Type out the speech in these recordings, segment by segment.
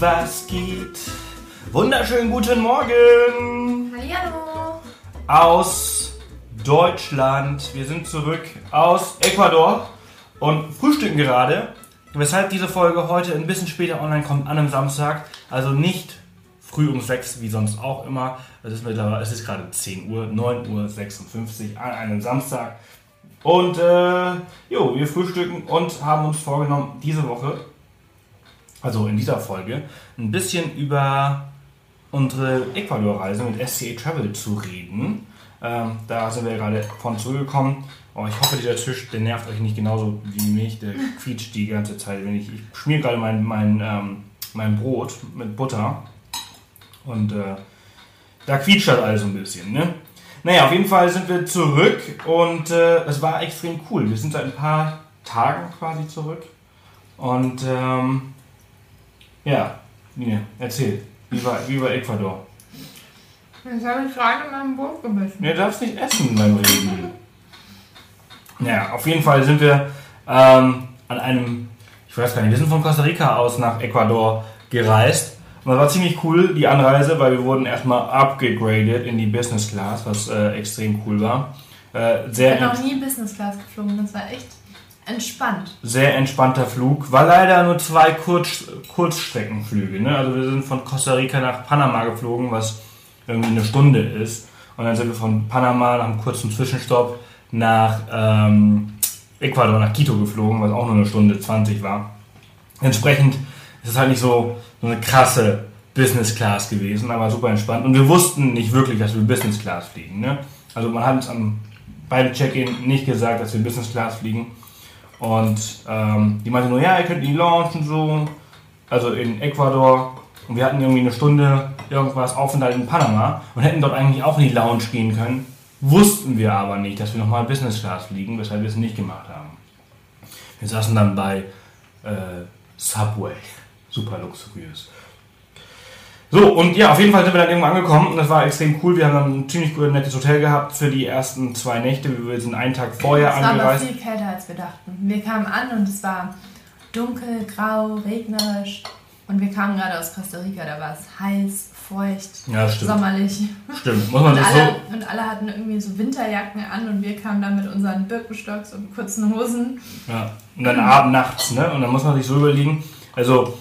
was geht? Wunderschönen guten Morgen Hallo. aus Deutschland. Wir sind zurück aus Ecuador und frühstücken gerade, weshalb diese Folge heute ein bisschen später online kommt, an einem Samstag. Also nicht früh um 6 wie sonst auch immer. Es ist mittlerweile, es ist gerade 10 Uhr, 9 Uhr 56 an einem Samstag. Und äh, jo, wir frühstücken und haben uns vorgenommen, diese Woche, also in dieser Folge, ein bisschen über unsere Ecuador-Reise mit SCA Travel zu reden. Ähm, da sind wir gerade von zurückgekommen. Oh, ich hoffe, dieser Tisch, der nervt euch nicht genauso wie mich. Der quietscht die ganze Zeit. Wenn ich, ich schmier gerade mein, mein, ähm, mein Brot mit Butter. Und äh, da quietscht das alles ein bisschen. Ne? Naja, auf jeden Fall sind wir zurück und äh, es war extrem cool. Wir sind seit ein paar Tagen quasi zurück. Und ähm, ja, Nina, erzähl. Wie war, wie war Ecuador? Jetzt habe ich gerade in meinem Brot gebissen. Du darfst nicht essen beim Reden. Naja, auf jeden Fall sind wir ähm, an einem, ich weiß gar nicht, wir sind von Costa Rica aus nach Ecuador gereist. Und das war ziemlich cool, die Anreise, weil wir wurden erstmal upgegradet in die Business Class, was äh, extrem cool war. Äh, sehr, Ich bin noch nie Business Class geflogen. Das war echt entspannt. sehr entspannter Flug. War leider nur zwei Kurz Kurzstreckenflüge. Ne? Also wir sind von Costa Rica nach Panama geflogen, was irgendwie eine Stunde ist. Und dann sind wir von Panama nach einem kurzen Zwischenstopp nach ähm, Ecuador, nach Quito geflogen, was auch nur eine Stunde 20 war. Entsprechend ist es halt nicht so, so eine krasse Business Class gewesen, aber super entspannt. Und wir wussten nicht wirklich, dass wir Business Class fliegen. Ne? Also man hat uns am, beim Check-in nicht gesagt, dass wir Business Class fliegen. Und ähm, die meinte nur, ja, ihr könnt Lounge und so. Also in Ecuador. Und wir hatten irgendwie eine Stunde irgendwas Aufenthalt in Panama und hätten dort eigentlich auch in die Lounge gehen können. Wussten wir aber nicht, dass wir nochmal Business Class fliegen, weshalb wir es nicht gemacht haben. Wir saßen dann bei äh, Subway. Super luxuriös. So, und ja, auf jeden Fall sind wir dann irgendwo angekommen und das war extrem cool. Wir haben dann ein ziemlich cooles, nettes Hotel gehabt für die ersten zwei Nächte. Wir sind einen Tag vorher es war aber angereist. viel kälter, als wir dachten. Wir kamen an und es war dunkel, grau, regnerisch. Und wir kamen gerade aus Costa Rica, da war es heiß, feucht, Ja, stimmt. sommerlich. Stimmt, muss man Und sich alle, so. und alle hatten irgendwie so Winterjacken an und wir kamen dann mit unseren Birkenstocks und kurzen Hosen. Ja. Und dann abends, nachts, ne? Und dann muss man sich so überlegen, also,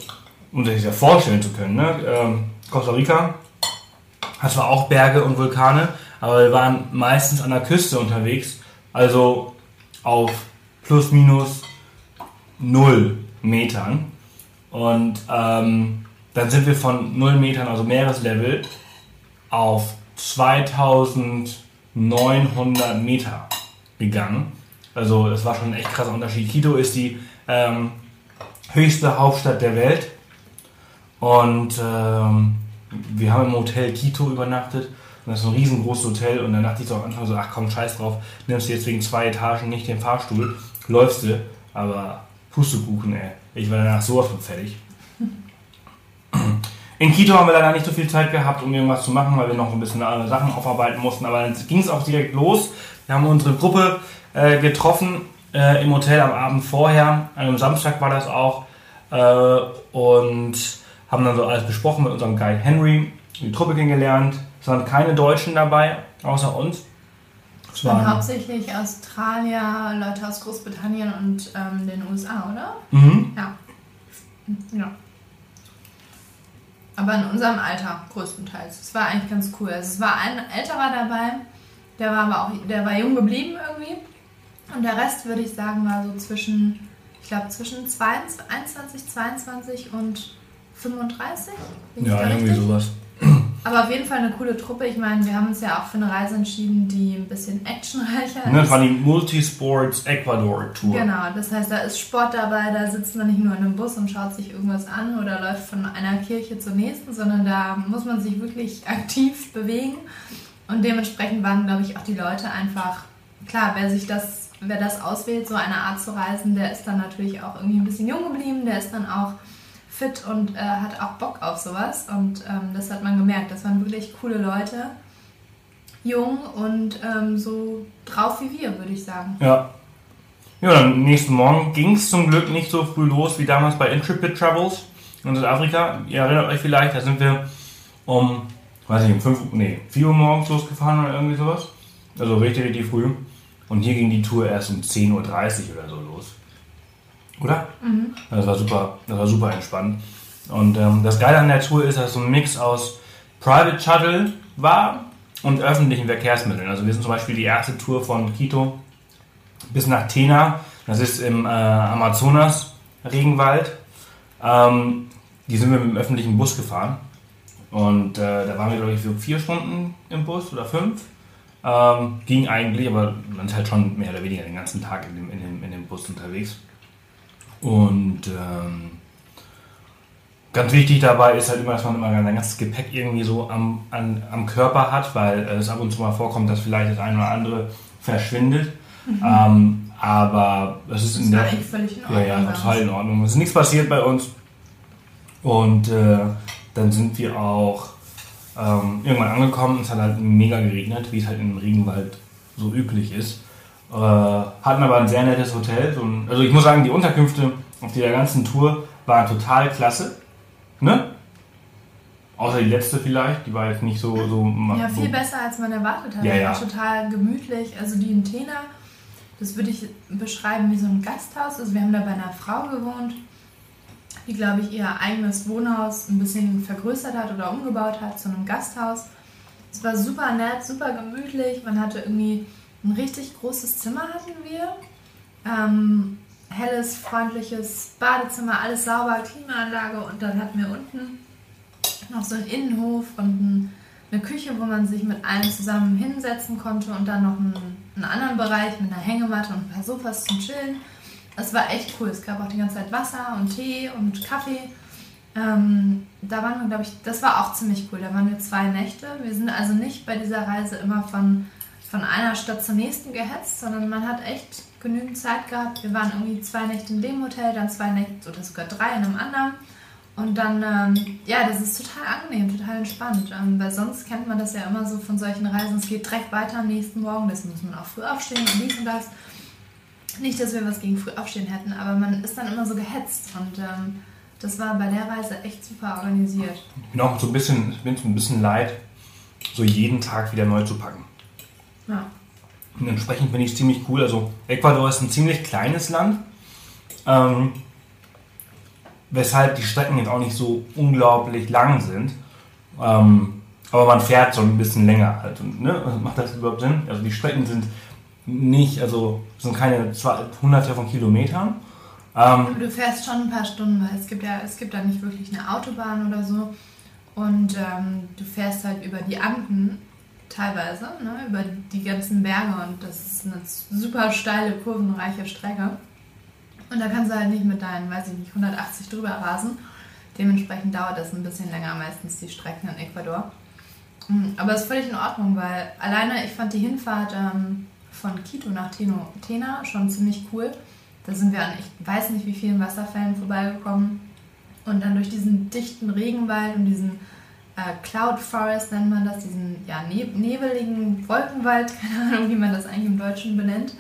um sich das ja vorstellen zu können, ne? Ähm, Costa Rica hat zwar auch Berge und Vulkane, aber wir waren meistens an der Küste unterwegs, also auf plus minus null Metern. Und ähm, dann sind wir von null Metern, also Meereslevel, auf 2900 Meter gegangen. Also das war schon ein echt krasser Unterschied. Quito ist die ähm, höchste Hauptstadt der Welt. Und ähm, wir haben im Hotel Quito übernachtet. Und das ist ein riesengroßes Hotel. Und dann dachte ich so am Anfang so, ach komm, scheiß drauf. Nimmst du jetzt wegen zwei Etagen nicht den Fahrstuhl. Läufst du. Aber Pustekuchen, ey. Ich war danach sowas von fertig. In Quito haben wir leider nicht so viel Zeit gehabt, um irgendwas zu machen, weil wir noch ein bisschen andere Sachen aufarbeiten mussten. Aber dann ging es auch direkt los. Wir haben unsere Gruppe äh, getroffen äh, im Hotel am Abend vorher. An einem Samstag war das auch. Äh, und haben dann so alles besprochen mit unserem Guide Henry. Die Truppe kennengelernt. Es waren keine Deutschen dabei, außer uns. Es waren, hauptsächlich Australier, Leute aus Großbritannien und ähm, den USA, oder? mhm. Ja. Ja. Aber in unserem Alter größtenteils. Es war eigentlich ganz cool. Also es war ein älterer dabei, der war aber auch, der war jung geblieben irgendwie. Und der Rest würde ich sagen war so zwischen, ich glaube zwischen 22, 21, 22 und 35. Bin Ja, irgendwie richtig? sowas. Aber auf jeden Fall eine coole Truppe. Ich meine, wir haben uns ja auch für eine Reise entschieden, die ein bisschen actionreicher Ne, das ist. war die Multisports Ecuador Tour. Genau, das heißt, da ist Sport dabei, da sitzt man nicht nur in einem Bus und schaut sich irgendwas an oder läuft von einer Kirche zur nächsten, sondern da muss man sich wirklich aktiv bewegen. Und dementsprechend waren, glaube ich, auch die Leute einfach, klar, wer sich das, wer das auswählt, so eine Art zu reisen, der ist dann natürlich auch irgendwie ein bisschen jung geblieben, der ist dann auch fit und äh, hat auch Bock auf sowas. Und ähm, das hat man gemerkt. Das waren wirklich coole Leute. Jung und ähm, so drauf wie wir, würde ich sagen. Ja. Ja, am nächsten Morgen ging es zum Glück nicht so früh los wie damals bei Intrepid Travels. in Südafrika. Ihr erinnert euch vielleicht, da sind wir um, weiß ich, um 5, nee, 4 Uhr morgens losgefahren oder irgendwie sowas. Also richtig, richtig früh. Und hier ging die Tour erst um 10.30 Uhr oder so los. Oder? Mhm. Das war super, das war super entspannt. Und ähm, das Geile an der Tour ist, dass es so ein Mix aus Private Shuttle war und öffentlichen Verkehrsmitteln. Also wir sind zum Beispiel die erste Tour von Quito bis nach Tena. Das ist im äh, Amazonas-Regenwald. Ähm, die sind wir mit dem öffentlichen Bus gefahren. Und äh, da waren wir, glaube ich, für vier Stunden im Bus oder fünf. Ähm, ging eigentlich, aber man ist halt schon mehr oder weniger den ganzen Tag in dem, in dem, in dem Bus unterwegs. Und ähm, ganz wichtig dabei ist halt immer, dass man immer sein ganzes Gepäck irgendwie so am, an, am Körper hat, weil es ab und zu mal vorkommt, dass vielleicht das eine oder andere verschwindet. Mhm. Ähm, aber das ist das in der. völlig in Ordnung. Ja, ja, total in Ordnung. Es ist nichts passiert bei uns. Und äh, dann sind wir auch ähm, irgendwann angekommen. Es hat halt mega geregnet, wie es halt im Regenwald so üblich ist. Äh, hatten aber ein sehr nettes Hotel. So ein, also ich muss sagen, die Unterkünfte auf der ganzen Tour waren total klasse. Ne? Außer die letzte vielleicht, die war jetzt nicht so. so ja, viel so besser als man erwartet hat. Ja, ja. Total gemütlich. Also die in Tena, das würde ich beschreiben wie so ein Gasthaus. Also wir haben da bei einer Frau gewohnt die, glaube ich, ihr eigenes Wohnhaus ein bisschen vergrößert hat oder umgebaut hat zu einem Gasthaus. Es war super nett, super gemütlich. Man hatte irgendwie ein richtig großes Zimmer hatten wir. Ähm, helles, freundliches Badezimmer, alles sauber, Klimaanlage und dann hatten wir unten noch so einen Innenhof und eine Küche, wo man sich mit allen zusammen hinsetzen konnte und dann noch einen, einen anderen Bereich mit einer Hängematte und ein paar Sofas zum Chillen. Es war echt cool. Es gab auch die ganze Zeit Wasser und Tee und Kaffee. Ähm, da waren wir, glaube ich, das war auch ziemlich cool. Da waren wir zwei Nächte. Wir sind also nicht bei dieser Reise immer von, von einer Stadt zur nächsten gehetzt, sondern man hat echt genügend Zeit gehabt. Wir waren irgendwie zwei Nächte in dem Hotel, dann zwei Nächte oder sogar drei in einem anderen. Und dann, ähm, ja, das ist total angenehm, total entspannt. Ähm, weil sonst kennt man das ja immer so von solchen Reisen. Es geht direkt weiter am nächsten Morgen, das muss man auch früh aufstehen und dies und das. Nicht, dass wir was gegen früh aufstehen hätten, aber man ist dann immer so gehetzt und ähm, das war bei der Reise echt super organisiert. Ich bin auch so ein bisschen, ich bin so ein bisschen leid, so jeden Tag wieder neu zu packen. Ja. Und entsprechend finde ich es ziemlich cool. Also Ecuador ist ein ziemlich kleines Land, ähm, weshalb die Strecken jetzt auch nicht so unglaublich lang sind. Ähm, aber man fährt so ein bisschen länger halt. Und, ne? Macht das überhaupt Sinn? Also die Strecken sind nicht, also es sind keine zwei, hunderte von Kilometern. Ähm, du fährst schon ein paar Stunden, weil es gibt ja, es gibt da nicht wirklich eine Autobahn oder so. Und ähm, du fährst halt über die Anden teilweise, ne, über die ganzen Berge und das ist eine super steile, kurvenreiche Strecke. Und da kannst du halt nicht mit deinen, weiß ich nicht, 180 drüber rasen. Dementsprechend dauert das ein bisschen länger meistens die Strecken in Ecuador. Hm, aber es ist völlig in Ordnung, weil alleine ich fand die Hinfahrt ähm, von Quito nach Teno, Tena schon ziemlich cool. Da sind wir an, ich weiß nicht wie vielen Wasserfällen vorbeigekommen. Und dann durch diesen dichten Regenwald und diesen Cloud Forest nennt man das, diesen ja, ne nebeligen Wolkenwald, keine Ahnung, wie man das eigentlich im Deutschen benennt.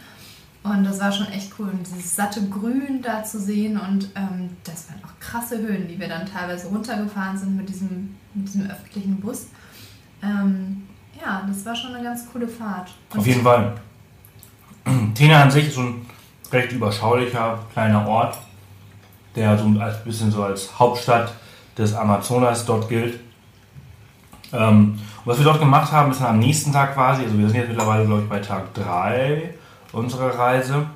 Und das war schon echt cool. Dieses satte Grün da zu sehen und ähm, das waren auch krasse Höhen, die wir dann teilweise runtergefahren sind mit diesem, mit diesem öffentlichen Bus. Ähm, ja, das war schon eine ganz coole Fahrt. Und Auf jeden Fall. Tena an sich ist so ein recht überschaulicher kleiner Ort, der so ein bisschen so als Hauptstadt des Amazonas dort gilt. Ähm, was wir dort gemacht haben, ist dann am nächsten Tag quasi, also wir sind jetzt mittlerweile, glaube ich, bei Tag 3 unserer Reise,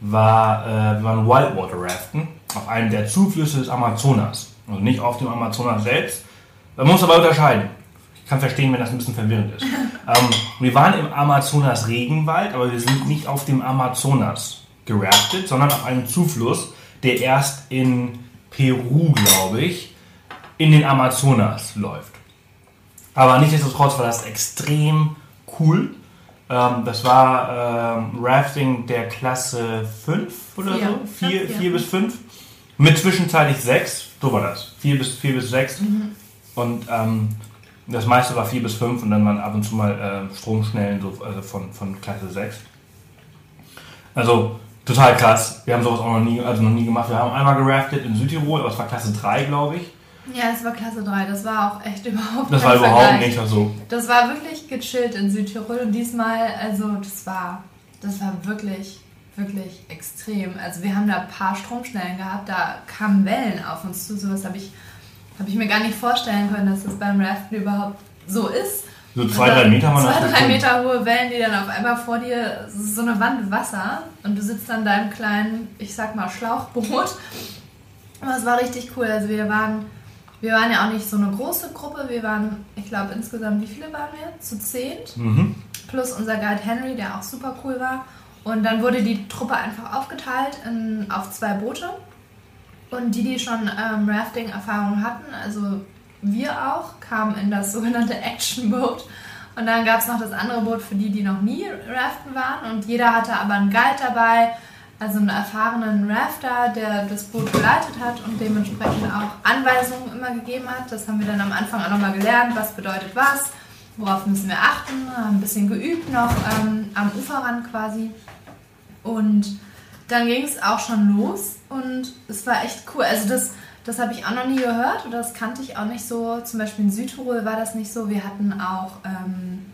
war, äh, wir waren Wildwater Raften auf einem der Zuflüsse des Amazonas. Also nicht auf dem Amazonas selbst. Man muss aber unterscheiden kann verstehen, wenn das ein bisschen verwirrend ist. ähm, wir waren im Amazonas Regenwald, aber wir sind nicht auf dem Amazonas geraftet, sondern auf einem Zufluss, der erst in Peru, glaube ich, in den Amazonas läuft. Aber nichtsdestotrotz war das extrem cool. Ähm, das war ähm, Rafting der Klasse 5 oder vier. so, 4 ja, bis 5. Mit zwischenzeitlich 6, so war das, 4 bis, 4 bis 6. Mhm. Und ähm, das meiste war 4 bis 5 und dann waren ab und zu mal äh, Stromschnellen so, also von, von Klasse 6. Also Total krass. Wir haben sowas auch noch nie, also noch nie gemacht. Wir haben einmal geraftet in Südtirol, aber es war Klasse 3, glaube ich. Ja, es war Klasse 3. Das war auch echt überhaupt Das war überhaupt Vergleich. nicht so. Das war wirklich gechillt in Südtirol und diesmal, also das war, das war wirklich, wirklich extrem. Also wir haben da ein paar Stromschnellen gehabt, da kamen Wellen auf uns zu. Sowas habe ich, hab ich mir gar nicht vorstellen können, dass das beim Raften überhaupt so ist. So zwei, drei Meter das Zwei, drei. Meter hohe Wellen, die dann auf einmal vor dir, so eine Wand Wasser und du sitzt an deinem kleinen, ich sag mal, Schlauchboot. Aber es war richtig cool. Also wir waren, wir waren ja auch nicht so eine große Gruppe. Wir waren, ich glaube insgesamt, wie viele waren wir? Zu zehnt. Mhm. Plus unser Guide Henry, der auch super cool war. Und dann wurde die Truppe einfach aufgeteilt in, auf zwei Boote. Und die, die schon ähm, Rafting-Erfahrung hatten, also wir auch, kamen in das sogenannte Action Boat. Und dann gab es noch das andere Boot für die, die noch nie raften waren. Und jeder hatte aber einen Guide dabei, also einen erfahrenen Rafter, der das Boot geleitet hat und dementsprechend auch Anweisungen immer gegeben hat. Das haben wir dann am Anfang auch nochmal gelernt, was bedeutet was, worauf müssen wir achten, haben ein bisschen geübt noch ähm, am Uferrand quasi. Und dann ging es auch schon los und es war echt cool. Also das, das habe ich auch noch nie gehört oder das kannte ich auch nicht so. Zum Beispiel in Südtirol war das nicht so. Wir hatten auch ähm,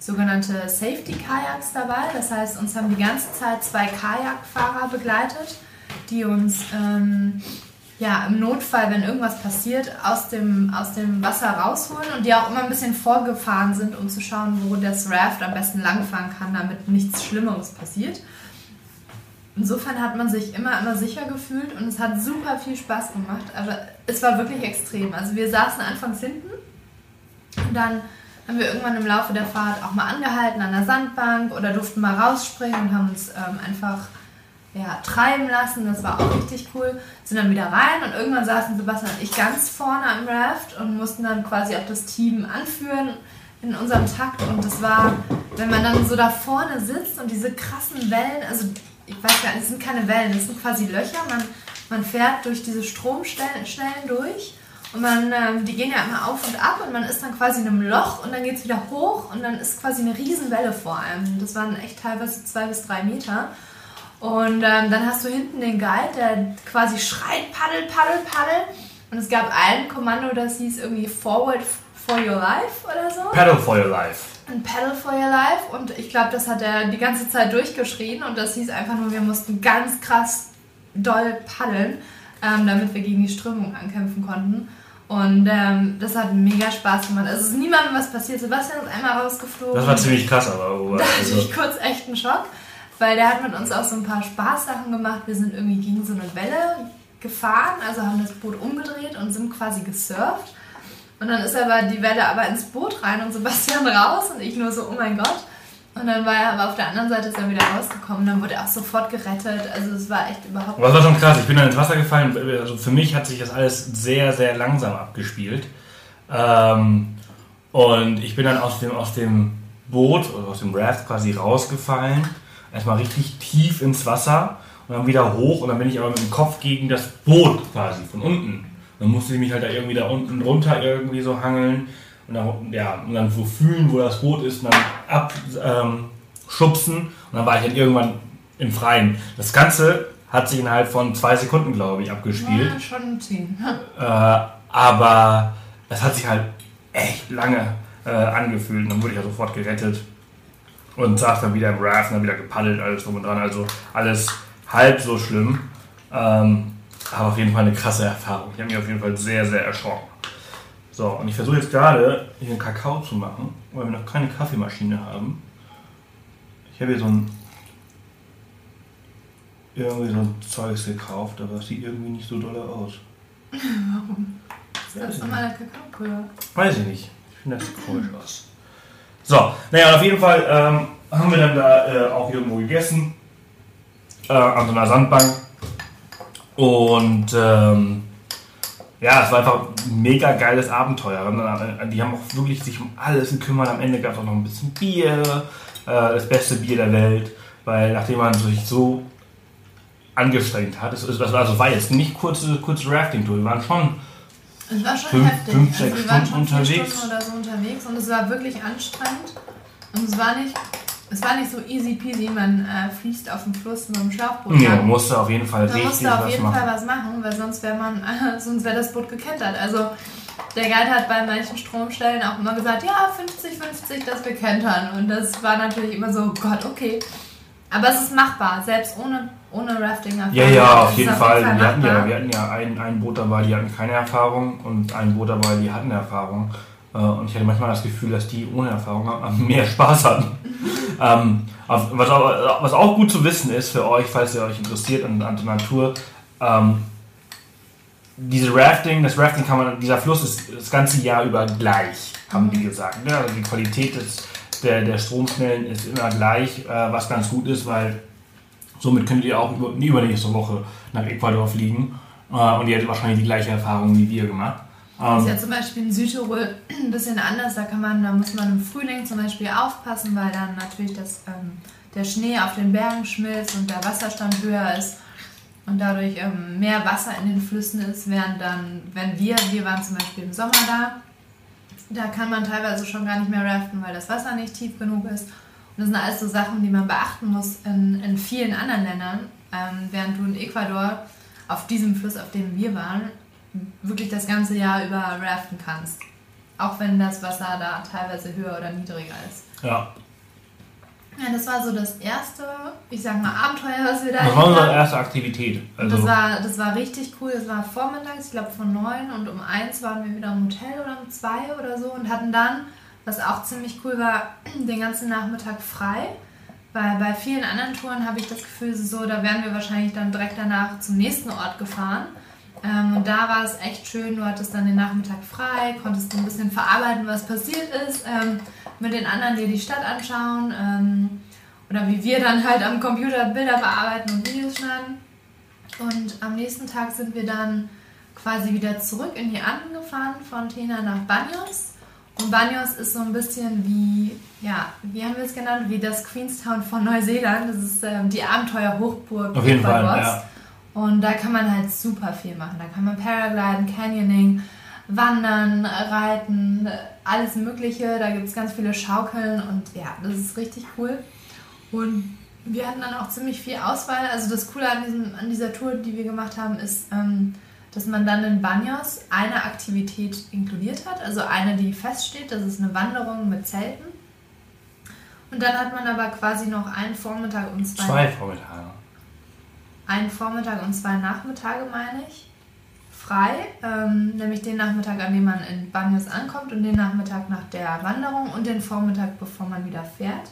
sogenannte Safety-Kajaks dabei. Das heißt, uns haben die ganze Zeit zwei Kajakfahrer begleitet, die uns ähm, ja, im Notfall, wenn irgendwas passiert, aus dem, aus dem Wasser rausholen und die auch immer ein bisschen vorgefahren sind, um zu schauen, wo das Raft am besten langfahren kann, damit nichts Schlimmeres passiert. Insofern hat man sich immer, immer sicher gefühlt und es hat super viel Spaß gemacht. Aber es war wirklich extrem. Also wir saßen anfangs hinten und dann haben wir irgendwann im Laufe der Fahrt auch mal angehalten an der Sandbank oder durften mal rausspringen und haben uns ähm, einfach ja, treiben lassen. Das war auch richtig cool. Sind dann wieder rein und irgendwann saßen Sebastian und ich ganz vorne am Raft und mussten dann quasi auch das Team anführen in unserem Takt. Und das war, wenn man dann so da vorne sitzt und diese krassen Wellen, also ich weiß gar nicht, es sind keine Wellen, es sind quasi Löcher. Man, man fährt durch diese Stromstellen Stellen durch und man, ähm, die gehen ja immer auf und ab und man ist dann quasi in einem Loch und dann geht es wieder hoch und dann ist quasi eine Riesenwelle vor einem. Das waren echt teilweise zwei bis drei Meter. Und ähm, dann hast du hinten den Guide, der quasi schreit, paddel, paddel, paddel. Und es gab ein Kommando, das hieß irgendwie Forward for your life oder so. Paddle for your life. Ein Paddle for your life. Und ich glaube, das hat er die ganze Zeit durchgeschrien. Und das hieß einfach nur, wir mussten ganz krass doll paddeln, ähm, damit wir gegen die Strömung ankämpfen konnten. Und ähm, das hat mega Spaß gemacht. Also es ist niemandem was passiert. Sebastian ist einmal rausgeflogen. Das war ziemlich krass, aber. aber Da hatte also, ich kurz echt einen Schock, weil der hat mit uns auch so ein paar Spaßsachen gemacht. Wir sind irgendwie gegen so eine Welle gefahren, also haben das Boot umgedreht und sind quasi gesurft. Und dann ist aber die Welle aber ins Boot rein und Sebastian raus und ich nur so, oh mein Gott. Und dann war er aber auf der anderen Seite ist er wieder rausgekommen. Dann wurde er auch sofort gerettet. Also es war echt überhaupt aber das war schon krass. Ich bin dann ins Wasser gefallen. Also für mich hat sich das alles sehr, sehr langsam abgespielt. Ähm, und ich bin dann aus dem, aus dem Boot, aus dem Raft quasi rausgefallen. Erstmal richtig tief ins Wasser und dann wieder hoch. Und dann bin ich aber mit dem Kopf gegen das Boot quasi von unten. Dann musste ich mich halt da irgendwie da unten runter irgendwie so hangeln. Und dann, ja, und dann so fühlen, wo das Boot ist, und dann abschubsen. Ähm, und dann war ich dann irgendwann im Freien. Das Ganze hat sich innerhalb von zwei Sekunden, glaube ich, abgespielt. ja, schon ziehen. Äh, aber es hat sich halt echt lange äh, angefühlt. Und dann wurde ich ja sofort gerettet und saß dann wieder im Raft und dann wieder gepaddelt, alles drum und dran. Also alles halb so schlimm. Ähm, aber auf jeden Fall eine krasse Erfahrung. Ich habe mich auf jeden Fall sehr, sehr erschrocken. So, und ich versuche jetzt gerade hier einen Kakao zu machen, weil wir noch keine Kaffeemaschine haben. Ich habe hier so ein irgendwie so ein Zeugs gekauft, aber es sieht irgendwie nicht so doll aus. Warum? Das ist normaler Kakaopulver. Weiß ich nicht. Ich finde das sieht komisch aus. So, naja, auf jeden Fall ähm, haben wir dann da äh, auch irgendwo gegessen. Äh, an so einer Sandbank. Und ähm, ja, es war einfach ein mega geiles Abenteuer. Und äh, die haben auch wirklich sich um alles gekümmert. Am Ende gab es auch noch ein bisschen Bier, äh, das beste Bier der Welt. Weil nachdem man sich so angestrengt hat, es, es, das war, also war jetzt nicht kurze, kurze Rafting-Tour, wir waren schon Es war schon Fünf- heftig. fünf, also sechs wir waren Stunden schon unterwegs. Stunden oder so unterwegs und es war wirklich anstrengend. Und es war nicht es war nicht so easy peasy, man äh, fließt auf dem Fluss mit dem Schlauchboot. Ja, man musste auf jeden Fall man richtig musste auf was jeden machen. Fall was machen, weil sonst wäre man, sonst wäre das Boot gekentert. Also der Guide hat bei manchen Stromstellen auch immer gesagt, ja 50-50, dass wir kentern. Und das war natürlich immer so, Gott, okay. Aber es ist machbar, selbst ohne, ohne Rafting. Ja, ja, auf ist jeden es Fall. Wir hatten ja, wir hatten ja ein, ein Boot dabei, die hatten keine Erfahrung und ein Boot dabei, die hatten Erfahrung. Äh, Und ich hatte manchmal das Gefühl, dass die ohne Erfahrung mehr Spaß hatten. ähm, was, auch, was auch gut zu wissen ist für euch, falls ihr euch interessiert an, an der Natur, ähm, diese Rafting, das Rafting kann man, dieser Fluss ist das ganze Jahr über gleich, haben die gesagt. Ne? Also die Qualität des, der, der Stromschnellen ist immer gleich, äh, was ganz gut ist, weil somit könnt ihr auch über, übernächste Woche nach Ecuador fliegen äh, und ihr hättet wahrscheinlich die gleiche Erfahrung wie wir gemacht. Das ist Ähm, ja zum Beispiel in Südtirol ein bisschen anders. Da kann man, da muss man im Frühling zum Beispiel aufpassen, weil dann natürlich das, ähm, der Schnee auf den Bergen schmilzt und der Wasserstand höher ist und dadurch ähm, mehr Wasser in den Flüssen ist, während dann, wenn wir, wir waren zum Beispiel im Sommer da, da kann man teilweise schon gar nicht mehr raften, weil das Wasser nicht tief genug ist. Und das sind alles so Sachen, die man beachten muss in, in vielen anderen Ländern, ähm, während du in Ecuador auf diesem Fluss, auf dem wir waren, wirklich das ganze Jahr über raften kannst. Auch wenn das Wasser da teilweise höher oder niedriger ist. ja. Ja, das war so das erste, ich sag mal, Abenteuer, was wir da Das war unsere hatten. erste Aktivität. Also, das war, das war richtig cool. Das war vormittags, ich glaube von 9 und um 1 waren wir wieder im Hotel oder um 2 oder so und hatten dann, was auch ziemlich cool war, den ganzen Nachmittag frei. Weil bei vielen anderen Touren habe ich das Gefühl, so, da wären wir wahrscheinlich dann direkt danach zum nächsten Ort gefahren. Ähm, und da war es echt schön, du hattest dann den Nachmittag frei, konntest ein bisschen verarbeiten, was passiert ist, ähm, mit den anderen dir die Stadt anschauen ähm, oder wie wir dann halt am Computer Bilder bearbeiten und Videos schneiden. Und am nächsten Tag sind wir dann quasi wieder zurück in die Anden gefahren, von Tena nach Banyos. Und Banyos ist so ein bisschen wie, ja, wie haben wir es genannt, wie das Queenstown von Neuseeland. Das ist ähm, die Abenteuerhochburg auf jeden Fall, ja. Und da kann man halt super viel machen. Da kann man Paragliden, Canyoning, Wandern, Reiten, alles Mögliche. Da gibt es ganz viele Schaukeln und ja, das ist richtig cool. Und wir hatten dann auch ziemlich viel Auswahl. Also das Coole an, diesem, an dieser Tour, die wir gemacht haben, ist, ähm, dass man dann in Banyos eine Aktivität inkludiert hat. Also eine, die feststeht. Das ist eine Wanderung mit Zelten. Und dann hat man aber quasi noch einen Vormittag und zwei Zwei Vormittage. Einen Vormittag und zwei Nachmittage, meine ich, frei. Ähm, nämlich den Nachmittag, an dem man in Banyos ankommt und den Nachmittag nach der Wanderung und den Vormittag, bevor man wieder fährt.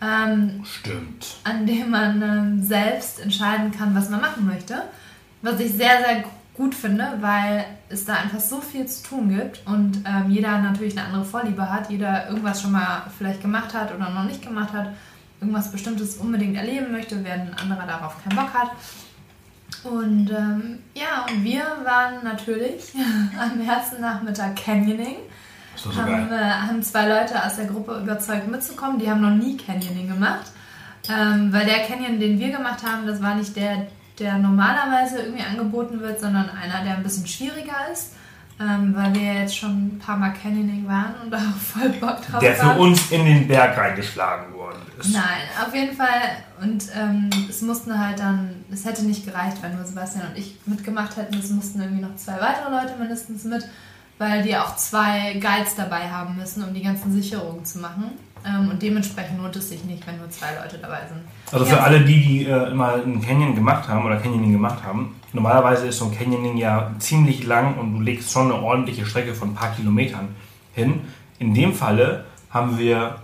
Ähm, Stimmt. an dem man ähm, selbst entscheiden kann, was man machen möchte. Was ich sehr, sehr gut finde, weil es da einfach so viel zu tun gibt und ähm, jeder natürlich eine andere Vorliebe hat, jeder irgendwas schon mal vielleicht gemacht hat oder noch nicht gemacht hat, irgendwas Bestimmtes unbedingt erleben möchte, während ein anderer darauf keinen Bock hat. Und ähm, ja, und wir waren natürlich am ersten Nachmittag Canyoning so haben, äh, haben zwei Leute aus der Gruppe überzeugt mitzukommen. Die haben noch nie Canyoning gemacht. Ähm, weil der Canyon, den wir gemacht haben, das war nicht der, der normalerweise irgendwie angeboten wird, sondern einer, der ein bisschen schwieriger ist. Ähm, weil wir jetzt schon ein paar Mal Canyoning waren und auch voll Bock drauf Der für uns in den Berg reingeschlagen worden ist. Nein, auf jeden Fall. Und ähm, es mussten halt dann, es hätte nicht gereicht, wenn nur Sebastian und ich mitgemacht hätten. Es mussten irgendwie noch zwei weitere Leute mindestens mit, weil die auch zwei Guides dabei haben müssen, um die ganzen Sicherungen zu machen. Ähm, und dementsprechend lohnt es sich nicht, wenn nur zwei Leute dabei sind. Also für alle die, die äh, mal einen Canyon gemacht haben oder Canyoning gemacht haben, normalerweise ist so ein Canyoning ja ziemlich lang und du legst schon eine ordentliche Strecke von ein paar Kilometern hin. In dem Falle haben wir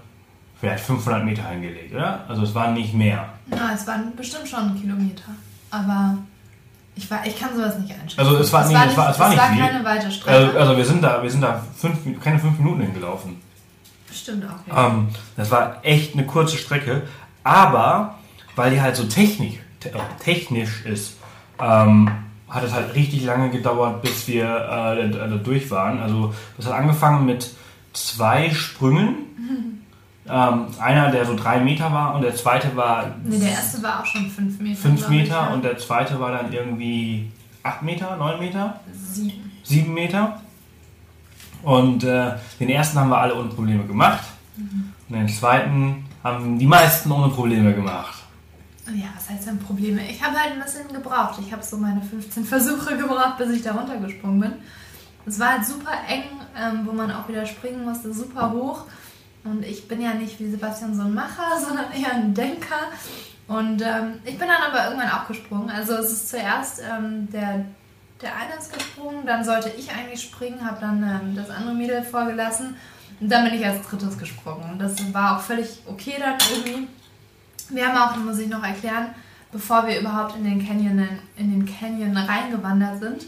vielleicht 500 Meter hingelegt, oder? Also es waren nicht mehr. Na, es waren bestimmt schon Kilometer. Aber ich, war, ich kann sowas nicht einschätzen. Also es war- nee, es war- es war nicht viel. keine weite Strecke. Also, also wir sind da, wir sind da fünf, keine fünf Minuten hingelaufen. Stimmt auch. Ja. Ähm, das war echt eine kurze Strecke, aber weil die halt so technisch, te äh, technisch ist, ähm, hat es halt richtig lange gedauert, bis wir äh, da, da durch waren. Also das hat angefangen mit zwei Sprüngen. Ähm, einer, der so drei Meter war und der zweite war nee, der erste war auch schon fünf Meter. fünf glaub ich, Meter ja. und der zweite war dann irgendwie acht Meter, neun Meter, Sieben. sieben Meter. Und äh, den ersten haben wir alle ohne Probleme gemacht. Und den zweiten haben die meisten ohne Probleme gemacht. Ja, was heißt denn Probleme? Ich habe halt ein bisschen gebraucht. Ich habe so meine 15 Versuche gebraucht, bis ich da runtergesprungen bin. Es war halt super eng, ähm, wo man auch wieder springen musste, super hoch. Und ich bin ja nicht wie Sebastian so ein Macher, sondern eher ein Denker. Und ähm, ich bin dann aber irgendwann auch gesprungen. Also es ist zuerst ähm, der, der eine ist gesprungen, dann sollte ich eigentlich springen, habe dann ähm, das andere Mädel vorgelassen. Und dann bin ich als drittes gesprungen. Und das war auch völlig okay dann irgendwie. Wir haben auch, muss ich noch erklären, bevor wir überhaupt in den Canyon, in den Canyon reingewandert sind,